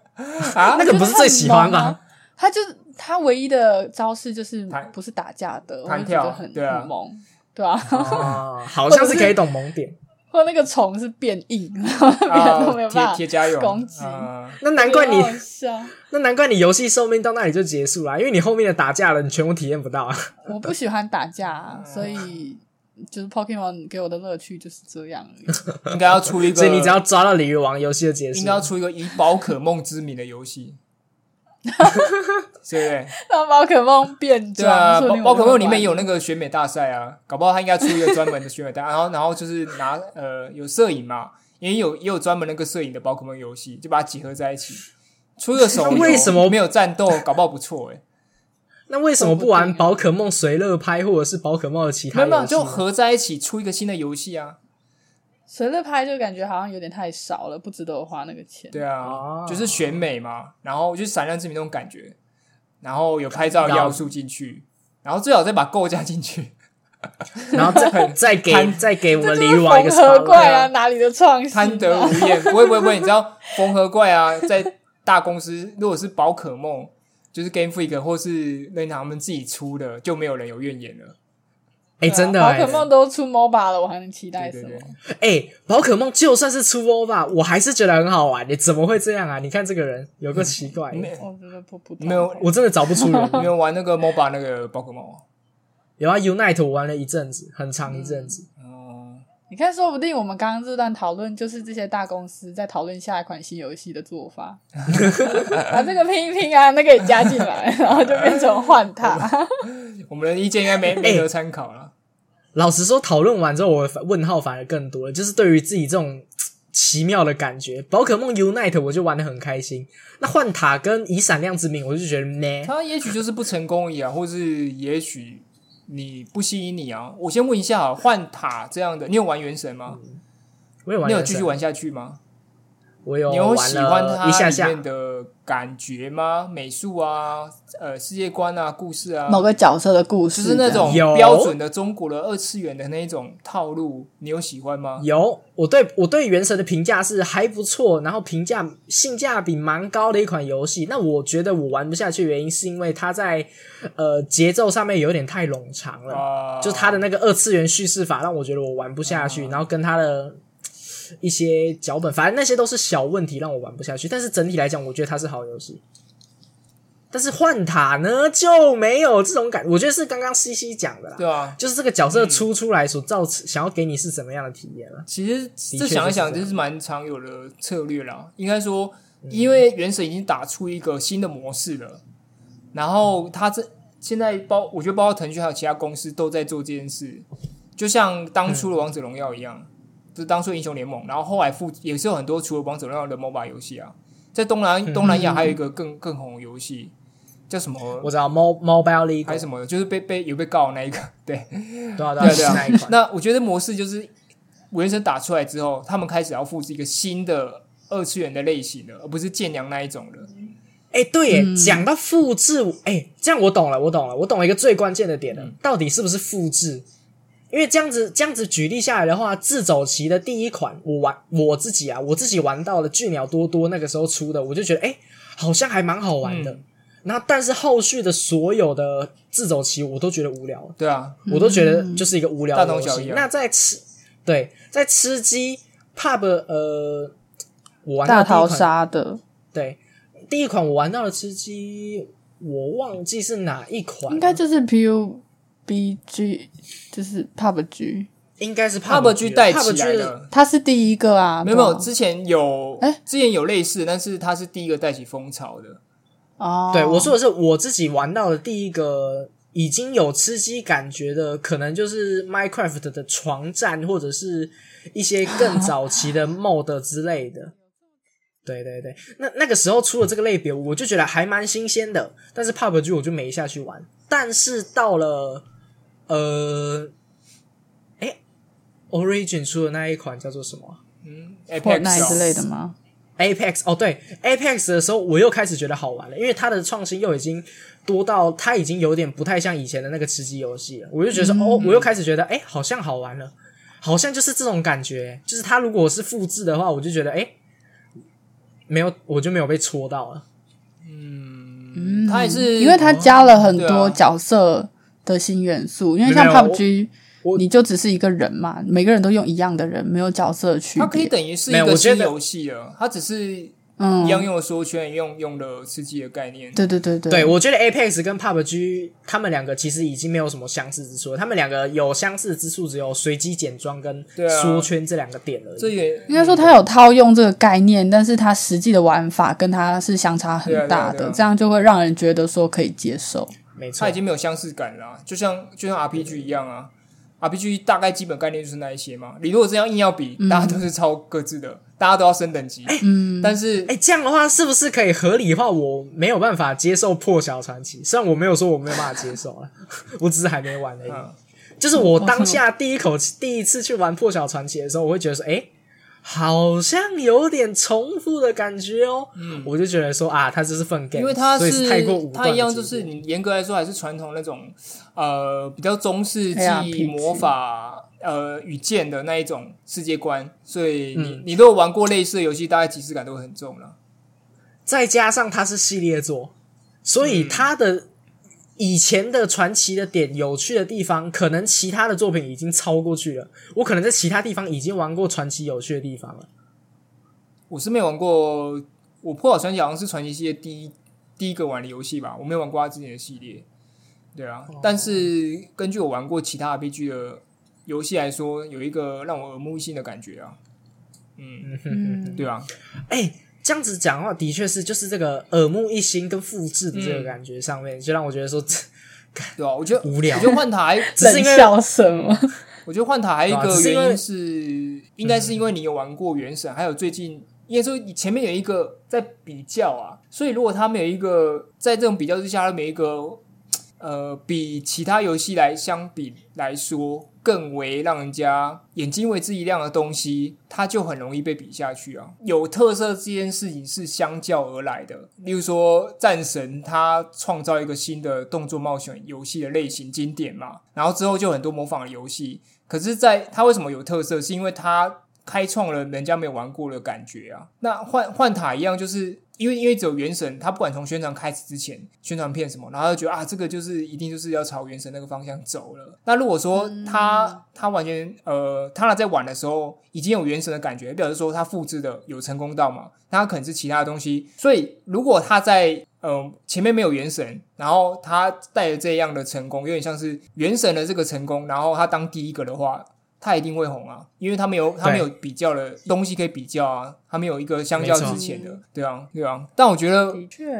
啊那个不是最喜欢吗就是它很萌啊？它就是它唯一的招式就是不是打架的，我弹就觉得跳很很萌，对啊。哦，(laughs) 好像是可以懂萌点。或那个虫是变硬，(laughs) 然后别人都没有啊，办法攻击。啊。那难怪你那难怪你游戏寿命到那里就结束了，因为你后面的打架了，你全部体验不到啊。我不喜欢打架、啊，(laughs) 所以就是 Pokemon 给我的乐趣就是这样而已。(laughs) 应该要出一个，所以你只要抓到鲤鱼王，游戏就结束应该要出一个以宝可梦之名的游戏，(laughs) 对不对？(laughs) 让宝可梦变对啊，装，说不定宝宝可梦里面有那个选美大赛啊，搞不好他应该出一个专门的选美大赛，然后然后就是拿呃有摄影嘛，也有也有专门那个摄影的宝可梦游戏，就把它结合在一起，出一个手游，为什么没有战斗，搞不好不错哎、(laughs) 那为什么不玩宝可梦随乐拍或者是宝可梦的其他没有？就合在一起出一个新的游戏啊，随着拍就感觉好像有点太少了，不值得我花那个钱。对啊，哦就是选美嘛，然后就是闪亮之名那种感觉，然后有拍照的要素进去，然后最好再把构架进去，(laughs) 然后再 (laughs) 再给再给我们这就是鲤鱼王一个缝合怪啊，哪里的创新、啊？贪得无厌。不会不会不会，你知道缝合怪啊，在大公司如果是宝可梦，就是 Game Freak 或是任他们自己出的，就没有人有怨言了。哎、真的哎、宝可梦都出 MOBA 了，我还能期待什么？哎、宝可梦就算是出 MOBA，我还是觉得很好玩。你怎么会这样啊？你看这个人有个奇怪的，没我觉得不不同没有我真的找不出人。(laughs) 你有玩那个 MOBA 那个宝可梦啊？有啊，Unite 我玩了一阵子，很长一阵子。哦，你看，说不定我们刚刚这段讨论就是这些大公司在讨论下一款新游戏的做法，(laughs) 把这个拼一拼啊，那个也加进来，然后就变成换塔。我们的意见应该没没得参考了。老实说，讨论完之后，我的问号反而更多了，就是对于自己这种奇妙的感觉。宝可梦 Unite 我就玩的很开心，那换塔跟以闪亮之名，我就觉得呢，它也许就是不成功一样啊，或是也许你不吸引你啊。我先问一下啊，换塔这样的，你有玩原神吗？我有玩，你有继续？玩下去吗？我有你有喜欢它了一下下里面，的感觉吗？美术啊，呃，世界观啊，故事啊，某个角色的故事，就是那种标准的中国的二次元的那一种套路，你有喜欢吗？有，我对我对原神的评价是还不错，然后评价性价比蛮高的一款游戏。那我觉得我玩不下去的原因是因为它在呃节奏上面有点太冗长了，啊，就是它的那个二次元叙事法让我觉得我玩不下去，然后跟它的一些脚本，反正那些都是小问题让我玩不下去。但是整体来讲，我觉得它是好游戏。但是换塔呢就没有这种感，我觉得是刚刚西西讲的啦，对啊。就是这个角色出出来所造成想要给你是什么样的体验啊？其实这想一想，就是这是蛮常有的策略啦。应该说，嗯因为原神已经打出一个新的模式了，然后它这现在包，我觉得包括腾讯还有其他公司都在做这件事，就像当初的王者荣耀一样，就是当初英雄联盟，然后后来复也是有很多除了王者荣耀的 MOBA 游戏啊，在东南东南亚还有一个更更红的游戏叫什么？我知道 Mo Mobile League 还是什么的？就是被被有被告的那一个，对。对啊对啊，对啊那一啊款。。那我觉得模式就是原神打出来之后，他们开始要复制一个新的二次元的类型了，而不是剑娘那一种了。哎、对耶，嗯讲、到复制，哎、这样我懂了，我懂了，我懂了一个最关键的点了，嗯到底是不是复制？因为这样子这样子举例下来的话，自走棋的第一款，我玩我自己啊，我自己玩到了巨鸟多多那个时候出的，我就觉得哎、诶好像还蛮好玩的。嗯。然后，但是后续的所有的自走棋我都觉得无聊，对啊，我都觉得就是一个无聊的游戏。大同小异啊。那在吃对在吃鸡 pub 呃，我玩到大逃杀的，对第一款我玩到的吃鸡，我忘记是哪一款了，应该就是 PUBG，就是 PUBG，应该是 PUBG 带起来的。它是第一个啊，没有没有，之前有，哎之前有类似，但是它是第一个带起风潮的。哦，对，我说的是我自己玩到的第一个已经有吃鸡感觉的，可能就是 Minecraft 的床战，或者是一些更早期的 mod 之类的。对对对，那那个时候出了这个类别，我就觉得还蛮新鲜的。但是 PUBG 我就没下去玩。但是到了呃，哎，Origin 出的那一款叫做什么啊？嗯之类的吗？Apex 哦，对 Apex 的时候，我又开始觉得好玩了，因为它的创新又已经多到它已经有点不太像以前的那个吃鸡游戏了。我就觉得说，哦，我又开始觉得，哎，好像好玩了，好像就是这种感觉。就是它如果是复制的话，我就觉得，哎，没有，我就没有被戳到了。嗯，它也是因为它加了很多角色的新元素，因为像 PUBG，你就只是一个人嘛，每个人都用一样的人，没有角色的区它可以。等于是一个新游戏了，它只是嗯一嗯，样用了缩圈，用用了吃鸡的概念。对对对对，对，我觉得 Apex 跟 PUBG 他们两个其实已经没有什么相似之处了，他们两个有相似之处只有随机捡装跟缩圈这两个点而已。这也应该说它有套用这个概念，但是它实际的玩法跟它是相差很大的，这样就会让人觉得说可以接受。没错它已，经没有相似感了啊，就像就像 RPG 一样啊。RPG 大概基本概念就是那一些嘛。你如果这样硬要比，大家都是超各自的，大家都要升等级。嗯，但是哎、这样的话是不是可以合理化？我没有办法接受破晓传奇，虽然我没有说我没有办法接受啊，(laughs) 我只是还没玩而已。嗯就是我当 (laughs) 下第一口气、第一次去玩破晓传奇的时候，我会觉得说，哎、好像有点重复的感觉哦。嗯，我就觉得说啊，他这是粪 game，因为它所以是太过武断一样，就是你严格来说还是传统那种呃比较中世纪魔法呃与剑的那一种世界观，所以你、嗯。你如果玩过类似的游戏，大概即视感都会很重了。再加上它是系列作，所以它的以前的传奇的点、有趣的地方，可能其他的作品已经超过去了。我可能在其他地方已经玩过传奇有趣的地方了。我是没有玩过，我破晓传奇好像是传奇系列第一第一个玩的游戏吧，我没有玩过他之前的系列。对啊，但是根据我玩过其他 RPG 的游戏来说，有一个让我耳目一新的感觉啊。嗯，嗯，对啊，哎、这样子讲的话，的确是就是这个耳目一新跟复制的这个嗯感觉上面，就让我觉得说，(laughs) 对啊，我觉得无聊我觉得换塔还只是什么？我觉得换台 (laughs) 还有一个原因是，应该是因为你有玩过原神，还有最近应该说你前面有一个在比较啊，所以如果他们有一个在这种比较之下，他们有一个呃比其他游戏来相比来说更为让人家眼睛为之一亮的东西，它就很容易被比下去啊。有特色这件事情是相较而来的，例如说战神，它创造一个新的动作冒险游戏的类型经典嘛，然后之后就很多模仿的游戏。可是在它为什么有特色，是因为它开创了人家没有玩过的感觉啊。那换换塔一样，就是因为因为只有原神，他不管从宣传开始之前，宣传片什么，然后就觉得啊，这个就是一定就是要朝原神那个方向走了。那如果说他他完全呃，他在玩的时候已经有原神的感觉，表示说他复制的有成功到嘛？那他可能是其他的东西。所以如果他在呃前面没有原神，然后他带着这样的成功，有点像是原神的这个成功，然后他当第一个的话。他一定会红啊，因为他没有他没有比较的东西可以比较啊，他没有一个相较之前的，对啊，对啊。但我觉得，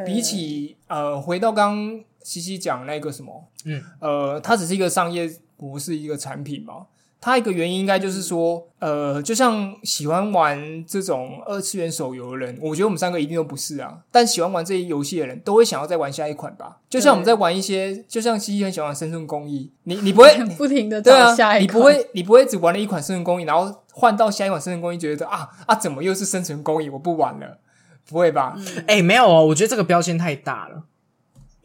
比起呃，回到刚刚西西讲那个什么，嗯，呃，它只是一个商业，不是一个产品嘛。它一个原因应该就是说，呃，就像喜欢玩这种二次元手游的人，我觉得我们三个一定都不是啊。但喜欢玩这些游戏的人都会想要再玩下一款吧。就像我们在玩一些，就像西西很喜欢玩《生存公益》，你你不会 (laughs) 不停的对啊下，一你不会，你不会只玩了一款生存公益，然后换到下一款生存公益，觉得啊啊，怎么又是生存公益？我不玩了，不会吧？哎、没有哦，我觉得这个标签太大了。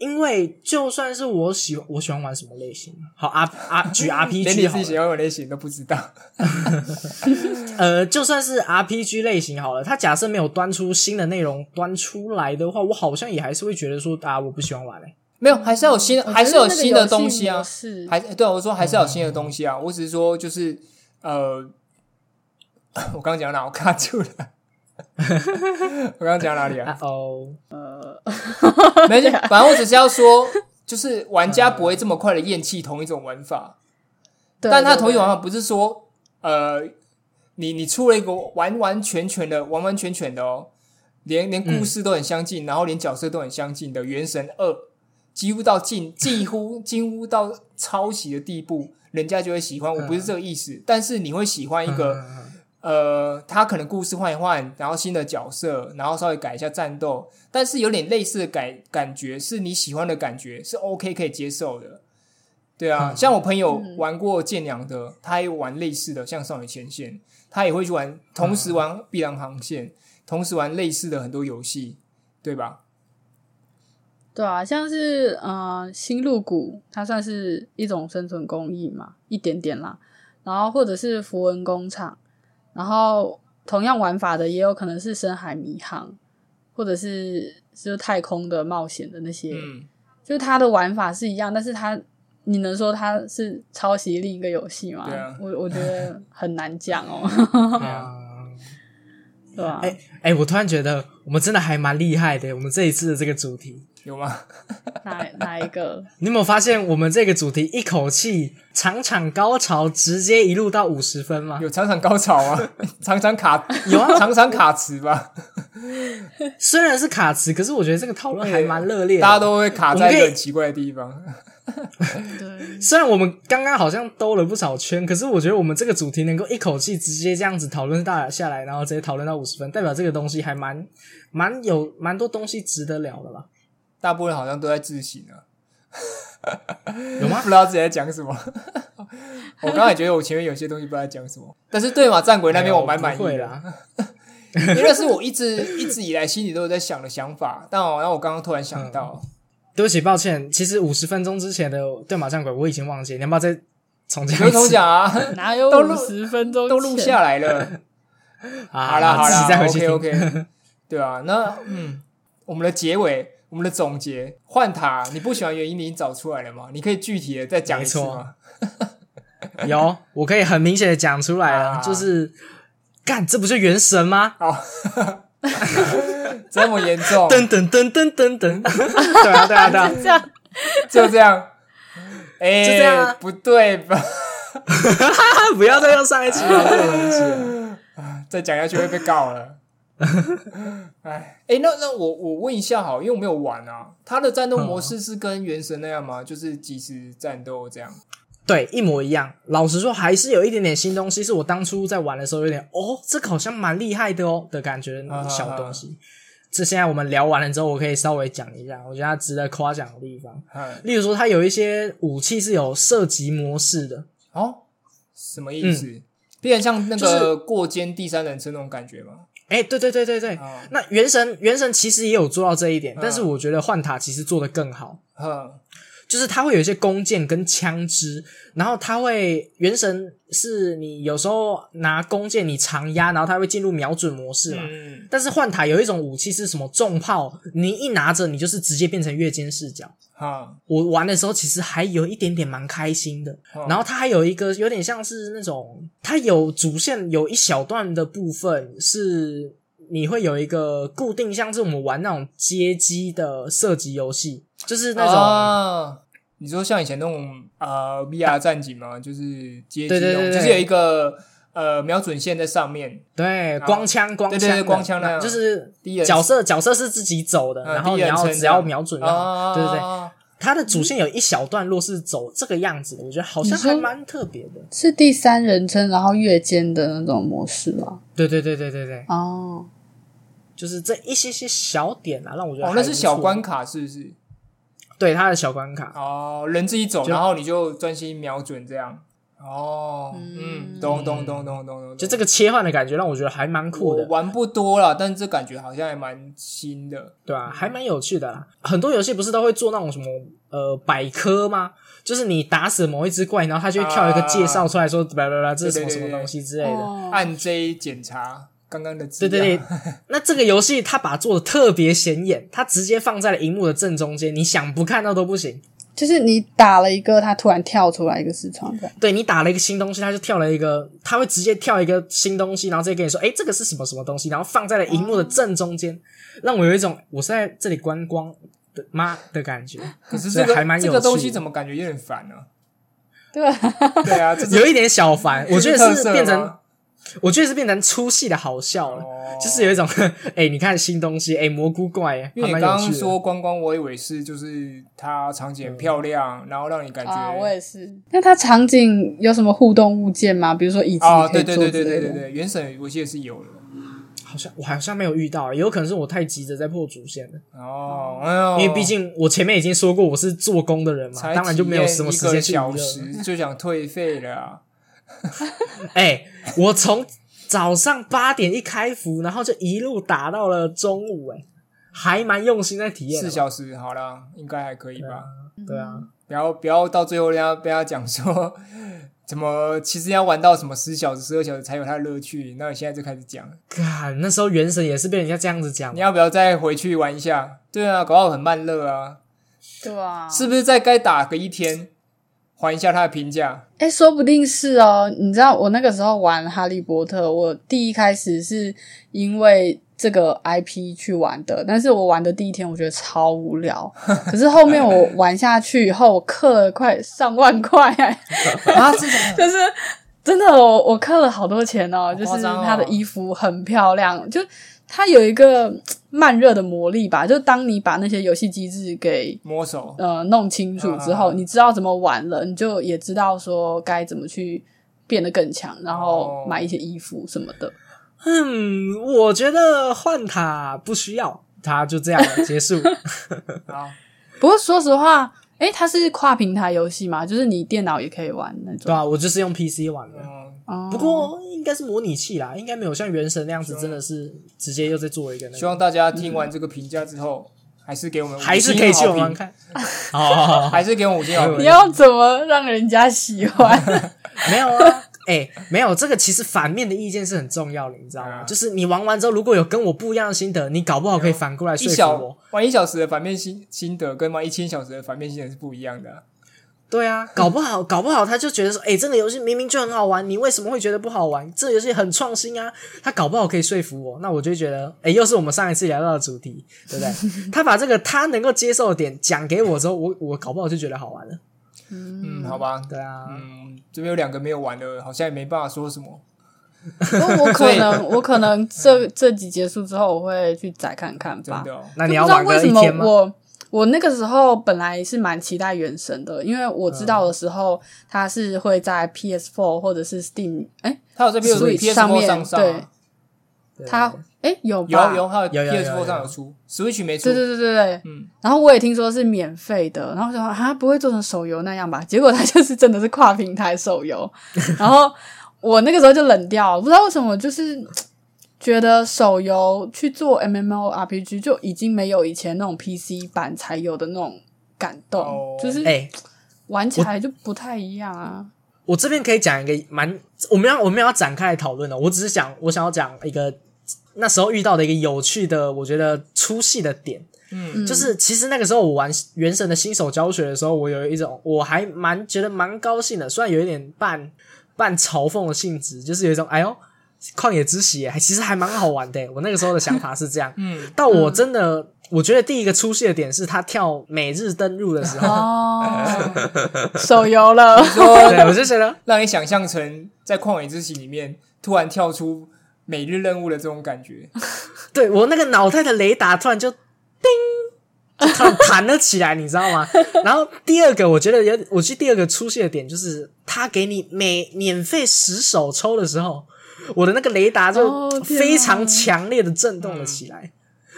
因为就算是我喜欢，我喜欢玩什么类型？好，(laughs) R R 举连 RPG 你好了，自己喜欢的类型都不知道。(laughs) 呃，就算是 RPG 类型好了，它假设没有端出新的内容端出来的话，我好像也还是会觉得说啊，我不喜欢玩嘞、没有，还是要有新的，还是有新的东西啊。是还对啊我说还是要有新的东西啊。我只是说就是呃，(laughs) 我刚刚讲到哪？我卡住了。(laughs) 我刚刚讲到哪里啊？(laughs) 啊哦，没事，(laughs) 反正我只是要说，就是玩家不会这么快的厌弃同一种玩法。但他同一种玩法不是说，呃，你你出了一个完完全全的、完完全全的哦，连连故事都很相近，然后连角色都很相近的《原神二》，几乎到近几乎几乎到抄袭的地步，人家就会喜欢。我不是这个意思，但是你会喜欢一个。嗯呃，他可能故事换一换，然后新的角色，然后稍微改一下战斗，但是有点类似的感感觉，是你喜欢的感觉，是 OK 可以接受的。对啊，嗯像我朋友玩过剑娘的，他也玩类似的，像少女前线，他也会去玩，同时玩碧蓝航线，同时玩类似的很多游戏，对吧？对啊，像是呃新露谷，它算是一种生存工艺嘛，一点点啦。然后或者是符文工厂，然后同样玩法的也有可能是深海迷航，或者是就是太空的冒险的那些，嗯，就是它的玩法是一样，但是它你能说它是抄袭另一个游戏吗？我我觉得很难讲哦，(laughs) 啊对吧？哎哎，我突然觉得我们真的还蛮厉害的，我们这一次的这个主题。有吗？(laughs) 哪哪一个？你有没有发现，我们这个主题一口气场场高潮，直接一路到五十分吗？有场场高潮啊，(laughs) 场场卡 (laughs) 有啊场场卡词吧？虽然是卡词，可是我觉得这个讨论还蛮热烈的。大家都会卡在一个很奇怪的地方。对，虽然我们刚刚好像兜了不少圈，可是我觉得我们这个主题能够一口气直接这样子讨论大下来，然后直接讨论到五十分，代表这个东西还蛮蛮有蛮多东西值得聊的吧？大部分好像都在自省啊，有吗 (laughs) 不？知道自己在讲什么。(laughs) 我刚才觉得我前面有些东西不知道在讲什么，但是对马战鬼那边我蛮满意的。(laughs) 因为那是我一直一直以来心里都有在想的想法。但我然后我刚刚突然想到，对不起，抱歉，其实五十分钟之前的对马战鬼我已经忘记，你要不要再重讲讲啊，哪有都录五十分钟都录下来了。啊好啦好了再啦回去，OK 听。OK，对啊，那嗯，我们的结尾，我们的总结，换塔你不喜欢原因你已经找出来了吗？你可以具体的再讲一次吗？有，我可以很明显的讲出来了，啊就是干，这不是原神吗？哦，这么严重，(laughs) 噔噔噔噔噔噔，对啊对啊对啊，这样就这样，(laughs) 哎、就这样啊不对吧？(laughs) 不要再用上一期了。再讲下去会被告了。(laughs) 哎，哎，那那我我问一下好，因为我没有玩啊，它的战斗模式是跟原神那样吗？就是即时战斗这样？对，一模一样。老实说，还是有一点点新东西，是我当初在玩的时候有点哦，这个好像蛮厉害的哦的感觉啊，小东西。这现在我们聊完了之后，我可以稍微讲一下，我觉得它值得夸奖的地方。嗯，例如说，它有一些武器是有射击模式的，哦，什么意思？变成像那个过肩第三人称那种感觉吗？哎，对对对对对。啊，那原神原神其实也有做到这一点，嗯但是我觉得幻塔其实做的更好。哼，就是它会有一些弓箭跟枪支，然后它会原神是你有时候拿弓箭你长压，然后它会进入瞄准模式嘛。嗯，但是幻塔有一种武器是什么重炮，你一拿着你就是直接变成越肩视角。哈，我玩的时候其实还有一点点蛮开心的，哦然后它还有一个有点像是那种，它有主线有一小段的部分是你会有一个固定，像是我们玩那种街机的射击游戏，就是那种。啊你说像以前那种呃 VR 战警嘛？就是街机那种，对对对对就是有一个呃瞄准线在上面，对，光枪光枪光枪那样就是角色角色是自己走的，嗯然后你要只要瞄准就好，啊，对对对。它的主线有一小段落是走这个样子的，我觉得好像还蛮特别的。是第三人称，然后越肩的那种模式吗？对对对对对对，哦，就是这一些些小点啊，让我觉得哦，那是小关，卡是不是？对它的小关卡，哦，人自己走，然后你就专心瞄准这样。哦，嗯，懂懂懂懂懂懂，就这个切换的感觉让我觉得还蛮酷的，玩不多了，但这感觉好像还蛮新的。对啊，还蛮有趣的啦。很多游戏不是都会做那种什么呃百科吗？就是你打死某一只怪，然后它就会跳一个介绍出来说，巴拉巴拉，这是什么什么东西之类的。哦按 J 检查刚刚的资对，对对，(laughs) 那这个游戏它把它做的特别显眼，它直接放在了荧幕的正中间，你想不看到都不行。就是你打了一个，它突然跳出来一个视窗这样。对你打了一个新东西，它就跳了一个，它会直接跳一个新东西，然后直接跟你说，哎，这个是什么什么东西，然后放在了荧幕的正中间，让我有一种我是在这里观光的妈的感觉。可是这个还蛮有这个东西怎么感觉有点烦呢？(laughs) 对啊，对啊，有一点小烦，我觉得是变成吗，我觉得是变成粗细的好笑了，哦就是有一种，哎，你看新东西，哎，蘑菇怪，哎，因为你刚刚还蛮有趣的。说观光，我以为是就是它场景很漂亮，然后让你感觉啊，我也是。那它场景有什么互动物件吗？比如说椅子啊，对对对。对对对对，原神我记得是有的。好像我好像没有遇到，也有可能是我太急着在破主线了，哦，哎，因为毕竟我前面已经说过我是做工的人嘛，才当然就没有什么时间去娱乐。时就想退费了啊。(laughs) 哎、我从早上八点一开服，然后就一路打到了中午、哎，还蛮用心在体验。四小时好了，应该还可以吧？对啊，不要不要到最后人家被他讲说怎么其实要玩到什么十小时、十二小时才有它的乐趣，那你现在就开始讲，看那时候原神也是被人家这样子讲。你，要不要再回去玩一下？对啊，搞不好很慢热啊，对啊，是不是再该打个一天，还一下他的评价？哎，说不定是哦。你知道我那个时候玩《哈利波特》，我第一开始是因为这个 IP 去玩的，但是我玩的第一天我觉得超无聊，(laughs) 可是后面我玩下去以后，我氪了快 (laughs) 上万块、啊，是的，(laughs) 就是真的我我氪了好多钱哦，就是夸张哦它的衣服很漂亮，就它有一个慢热的魔力吧，就当你把那些游戏机制给摸手呃弄清楚之后，啊你知道怎么玩了，你就也知道说该怎么去变得更强，然后哦买一些衣服什么的。嗯，我觉得换塔不需要，它就这样结束。(laughs) 好，不过说实话，诶，它是跨平台游戏嘛，就是你电脑也可以玩那种。对啊，我就是用 PC 玩的。嗯，哦不过应该是模拟器啦，应该没有像原神那样子，真的是直接又在做一个那个，希望大家听完这个评价之后，还是给我们还是可以去玩玩看。哦，(laughs) 还是给我们五星好评你。要怎么让人家喜欢？(laughs) 没有啊，哎、没有这个其实反面的意见是很重要的，你知道吗？啊就是你玩完之后，如果有跟我不一样的心得，你搞不好可以反过来一说服我。玩一小时的反面心心得跟玩一千小时的反面心得是不一样的啊、对啊，(laughs) 搞不好，搞不好他就觉得说，哎、这个游戏明明就很好玩，你为什么会觉得不好玩？这个游戏很创新啊，他搞不好可以说服我，那我就觉得，哎、又是我们上一次聊到的主题，对不对？(laughs) 他把这个他能够接受的点讲给我之后，我我搞不好就觉得好玩了。嗯，好吧，对啊，嗯，这边有两个没有玩的，好像也没办法说什么。我可能，(laughs) 我可能这这集结束之后，我会去再看看吧。真的、哦，那你要玩为什么个一天吗？我我那个时候本来是蛮期待原神的，因为我知道的时候它是会在 PS4 或者是 Steam，哎、他有在 PS Switch PS 上面上上、对。啊，对。它哎有有？有，他有有有 PS 有4上有出，Switch 没出。对对对对对，嗯，然后我也听说是免费的，然后说啊不会做成手游那样吧？结果它就是真的是跨平台手游，然后我那个时候就冷掉了，不知道为什么，就是觉得手游去做 MMORPG 就已经没有以前那种 PC 版才有的那种感动，哦就是哎、玩起来就不太一样啊。我这边可以讲一个蛮，我们要我们要展开来讨论的。我只是想，我想要讲一个那时候遇到的一个有趣的，我觉得出戏的点，嗯就是其实那个时候我玩原神的新手教学的时候，我有一种我还蛮觉得蛮高兴的，虽然有一点半半嘲讽的性质，就是有一种哎呦。旷野之息还其实还蛮好玩的，我那个时候的想法是这样。(laughs) 嗯，到我真的，我觉得第一个出戏的点是他跳每日登录的时候，哦，(laughs) 手游了，对我是谁呢让你想象成在旷野之息里面突然跳出每日任务的这种感觉。(laughs) 对我那个脑袋的雷达突然就叮，就突然弹了起来，你知道吗？然后第二个，我觉得有，我记得第二个出现的点就是，他给你每免费十手抽的时候，我的那个雷达就非常强烈的震动了起来。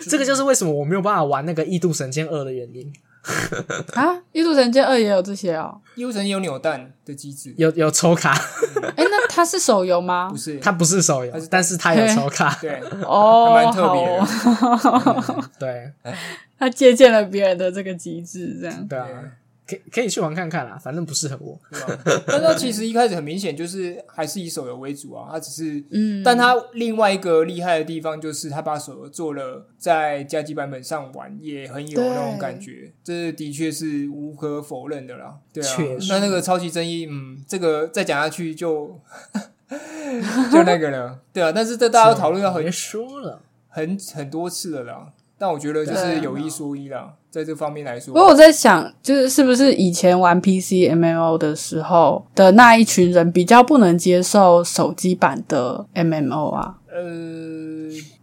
这个就是为什么我没有办法玩那个《异度神剑二》的原因。啊，《异度神剑二》也有这些哦。幽神有扭蛋的机制，有有抽卡，哎，那它是手游吗不？是它不是手游，但是它有抽卡。(laughs) 对，哦，还蛮特别的哦对他借鉴了别人的这个机制，这样。对啊，可以可以去玩看看啦，反正不适合我。对吧？但它其实一开始很明显就是还是以手游为主啊，它只是，嗯，但它另外一个厉害的地方就是它把手游做了在加机版本上玩，也很有那种感觉，这的确是无可否认的啦。对啊确，实那那个超级争议，嗯，这个再讲下去就 (laughs) 就那个了，对啊，但是这大家讨论到很别说了，很很多次了啦。但我觉得就是有一说一啦，在这方面来说不，过我在想，就是是不是以前玩 PC MMO 的时候的那一群人比较不能接受手机版的 MMO 啊？呃，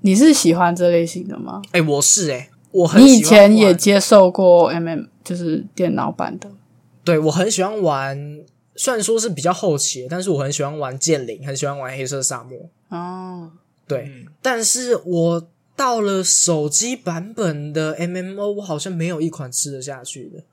你是喜欢这类型的吗？哎，我是哎，我很你以前也接受过 MM，就是电脑版的。对我很喜欢玩，虽然说是比较后期，但是我很喜欢玩剑灵，很喜欢玩黑色沙漠。哦，对，嗯但是我到了手机版本的 MMO，我好像没有一款吃得下去的。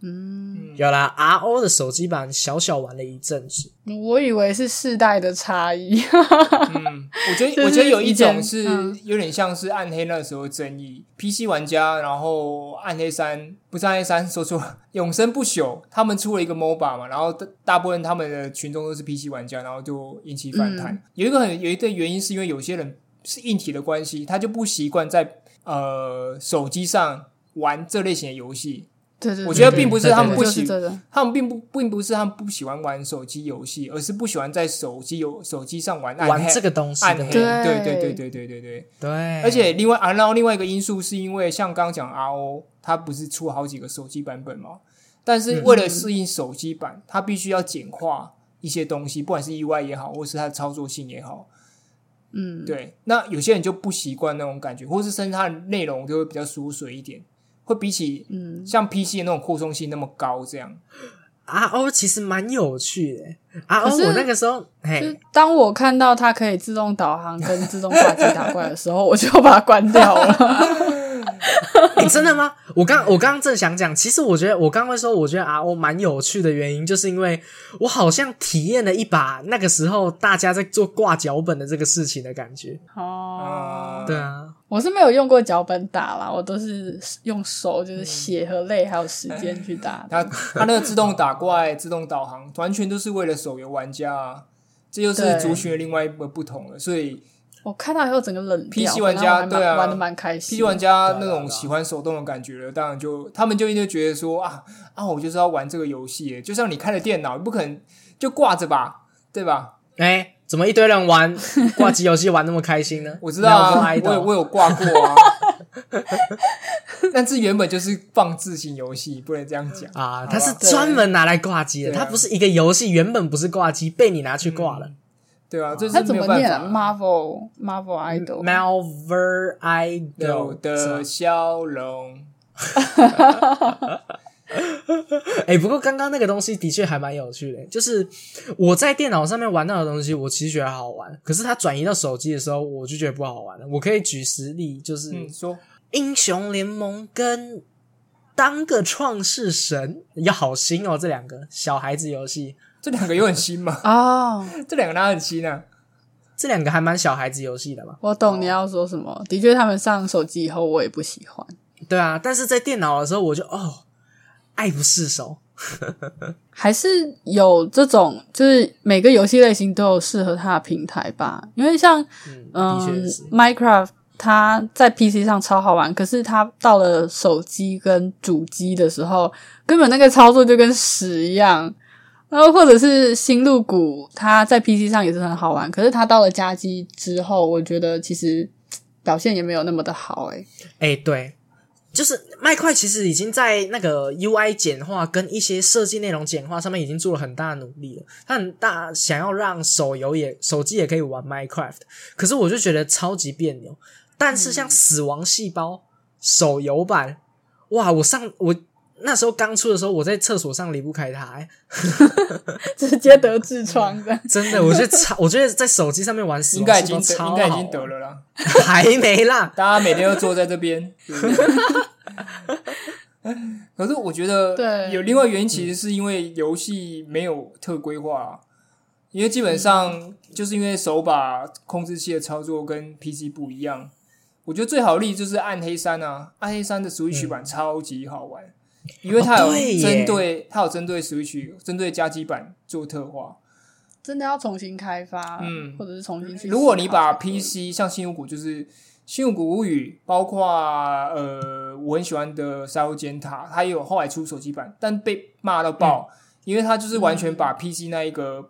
嗯，有啦，RO 的手机版小小玩了一阵子，我以为是世代的差异。嗯，我觉得 (laughs) 我觉得有一种是有点像是暗黑那时候的争议，PC 玩家，然后暗黑三不是暗黑三，说错了，永生不朽，他们出了一个 MOBA 嘛，然后大大部分他们的群众都是 PC 玩家，然后就引起反弹。有一个很有一个原因是因为有些人是硬体的关系，他就不习惯在呃手机上玩这类型的游戏，对对，我觉得并不是他们不喜就是这个。他们并不并不是他们不喜欢玩手机游戏，而是不喜欢在手机游手机上玩暗玩黑这个东西暗黑，对对对对对对对对。对，而且另外啊，然后另外一个因素是因为像刚刚讲 RO，它不是出好几个手机版本嘛？但是为了适应手机版，它必须要简化一些东西，不管是 UI 也好，或是它的操作性也好。嗯，对，那有些人就不习惯那种感觉，或是甚至它的内容就会比较疏水一点，会比起嗯，像 PC 的那种扩充性那么高这样。RO 其实蛮有趣的，RO 我那个时候，嘿，当我看到它可以自动导航跟自动挂机打怪的时候，我就把它关掉了。(laughs) 哎，(laughs) 真的吗？我刚我刚刚正想讲，其实我觉得我刚会说，我觉得 RO 蛮有趣的原因，就是因为我好像体验了一把那个时候大家在做挂脚本的这个事情的感觉。哦，对啊，我是没有用过脚本打啦，我都是用手，就是血和泪还有时间去打的。(laughs) 它它那个自动打怪、自动导航，完全都是为了手游玩家啊。这就是族群的另外一个不同了。所以我看到以后整个冷掉 PC 玩家对啊玩的蛮开心。PC 玩家那种喜欢手动的感觉了，当然就他们就一定觉得说啊啊，我就是要玩这个游戏，就像你开了电脑，不可能就挂着吧，对吧？哎，怎么一堆人玩挂机游戏玩那么开心呢？我知道啊，我有我有挂过啊。(laughs) 但这原本就是放置型游戏，不能这样讲。啊，它是专门拿来挂机的，它不是一个游戏，原本不是挂机，被你拿去挂了。对啊，这它是没有办怎么念啊法。？Marvel Marvel Idol Malver 有 Idol 的笑容，(laughs) 哎、不过刚刚那个东西的确还蛮有趣的，就是我在电脑上面玩到的东西，我其实觉得好玩，可是它转移到手机的时候，我就觉得不好玩了。我可以举实例，就是嗯，说英雄联盟跟当个创世神，要好新哦，这两个小孩子游戏，这两个有很新吗？哦，(laughs) 这两个哪很新啊？这两个还蛮小孩子游戏的嘛。我懂你要说什么。的确，他们上手机以后，我也不喜欢。对啊，但是在电脑的时候，我就哦，爱不释手。(laughs) 还是有这种，就是每个游戏类型都有适合它的平台吧。因为像嗯。，Minecraft 它在 PC 上超好玩，可是它到了手机跟主机的时候，根本那个操作就跟屎一样。然后或者是新入谷，它在 PC 上也是很好玩，可是它到了家机之后，我觉得其实表现也没有那么的好、欸。哎、对，就是麦块其实已经在那个 UI 简化跟一些设计内容简化上面已经做了很大的努力了。他很大想要让手游也手机也可以玩 Minecraft，可是我就觉得超级别扭。但是像死亡细胞手游版，哇！我上我那时候刚出的时候，我在厕所上离不开它、欸 (laughs) (laughs) 直接得痔疮的。真的，我觉得超，我觉得在手机上面玩死应该已经超应该已经得了啦。还没啦。(laughs) 大家每天都坐在这边，可是我觉得，对有另外原因，其实是因为游戏没有特规化，因为基本上就是因为手把控制器的操作跟 PC 不一样。我觉得最好的例子就是暗黑三啊，暗黑三的 Switch 版超级好玩，因为它有针对它有针对 Switch 针对加基版做特化。真的要重新开发，嗯或者是重新去。如果你把 PC 像新五谷就是新五谷物语，包括呃我很喜欢的沙丘尖塔，它也有后来出手机版，但被骂到爆，因为它就是完全把 PC 那一个、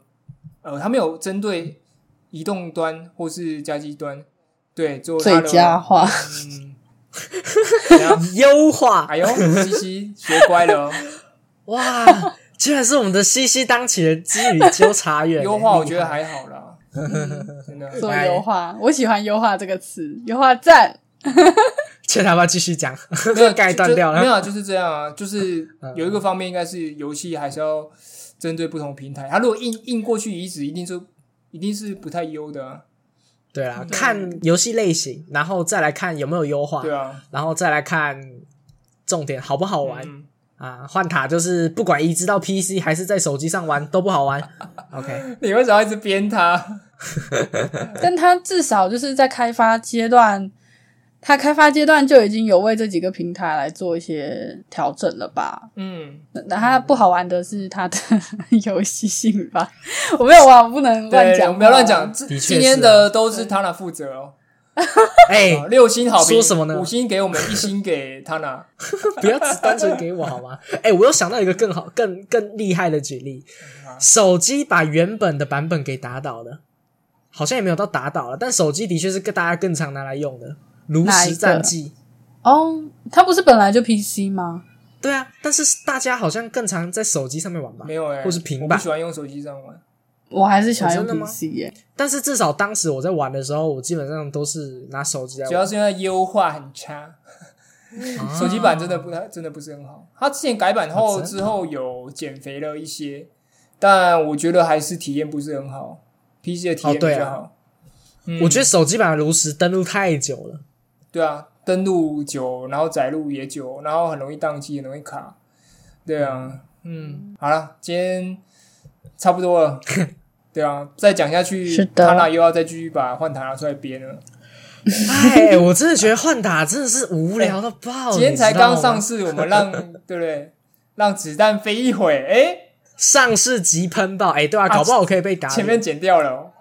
呃，它没有针对移动端或是加机端对做它最佳化，嗯，优化哎呦，西西学乖了哦，哇，居然是我们的西西当起了基语纠察员，优化我觉得还好啦，真的。做优化，我喜欢优化这个词，优化赞。劝他要不要继续讲？没有 (laughs) 盖断掉了。就没有啊，就是这样啊，就是有一个方面应该是游戏还是要针对不同平台，它如果硬硬过去移植，一定是一定是不太优的、啊，对啊，看游戏类型，然后再来看有没有优化，对啊，然后再来看重点好不好玩、嗯啊。换塔就是不管移植到 PC 还是在手机上玩都不好玩。(laughs) OK，你为什么要一直编它？(laughs) 但它至少就是在开发阶段，它开发阶段就已经有为这几个平台来做一些调整了吧？嗯，那那它不好玩的是它的 (laughs) 游戏性吧？我没有玩，我不能乱对，讲，我不要乱讲，。的确今天的都是 Tana 负责哦。(laughs) 哎、啊六星好评，说什么呢五星给我们，一星给 Tana。(laughs) 不要只单纯给我好吗？哎、我又想到一个更好、更更厉害的举例，手机把原本的版本给打倒了，好像也没有到打倒了，但手机的确是更大家更常拿来用的。炉石战记，哦，它不是本来就 PC 吗？对啊，但是大家好像更常在手机上面玩吧没，有哎、或是平板我不喜欢用手机上玩。我还是喜欢用 PC 耶、但是至少当时我在玩的时候，我基本上都是拿手机来玩。主要是因为优化很差，啊手机版真的不太，真的不是很好。它之前改版后之后有减肥了一些，但我觉得还是体验不是很好。PC 的体验比较好。嗯我觉得手机版的炉石登录太久了，对啊，登录久，然后载入也久，然后很容易宕机，很容易卡。对啊，嗯，好了，今天差不多了。(laughs) 对啊，再讲下去，是的塔娜又要再继续把换塔拿出来编了。哎，我真的觉得换塔真的是无聊到爆。今天才刚上市，我们让对不对？让子弹飞一会，哎、上市即喷爆，哎，对啊，啊搞不好我可以被打。前面剪掉了哦。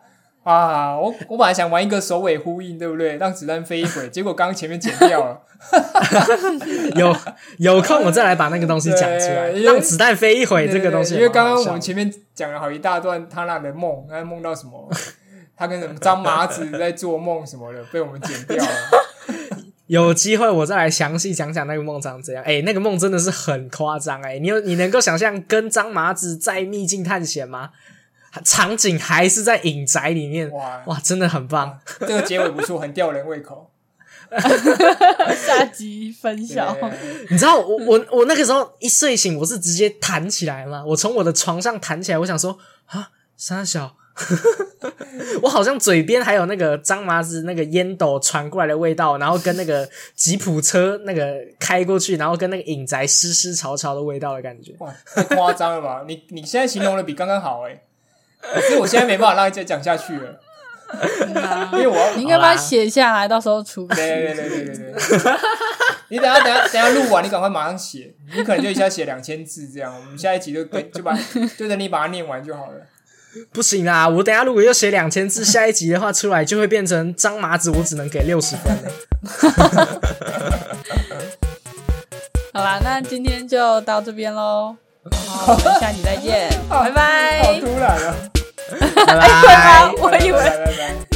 啊，我我本来想玩一个首尾呼应，对不对？让子弹飞一会，(laughs) 结果刚刚前面剪掉了。(laughs) 有有空我再来把那个东西讲出来，让子弹飞一会。这个东西因为刚刚我们前面讲了好一大段他那的梦，他梦到什么？他跟什么张麻子在做梦什么的，被我们剪掉了。(laughs) 有机会我再来详细讲讲那个梦长怎样。哎，那个梦真的是很夸张哎，你有你能够想象跟张麻子在秘境探险吗？场景还是在影宅里面，哇，哇，真的很棒。这个结尾不错，很吊人胃口。(laughs) 下集分享。你知道我我我那个时候一睡醒，我是直接弹起来嘛？我从我的床上弹起来，我想说啊，傻小，(laughs) 我好像嘴边还有那个张麻子那个烟斗传过来的味道，然后跟那个吉普车那个开过去，然后跟那个影宅湿湿潮潮的味道的感觉。哇，太夸张了吧？你你现在形容的比刚刚好哎、(laughs) 可是我现在没办法让你再讲下去了，因为我要你应该把它写下来，到时候出对对对对对对对，你等下等下等下录完，你赶快马上写，你可能就一下写两千字这样，我们下一集就跟就把就等你把它念完就好了。不行啦，我等下如果又写两千字，下一集的话出来就会变成张麻子，我只能给六十分了。(laughs) 好啦，那今天就到这边喽。好，我们下期再见，拜好拜。突然啊！(laughs) 拜拜。我以为拜拜拜拜。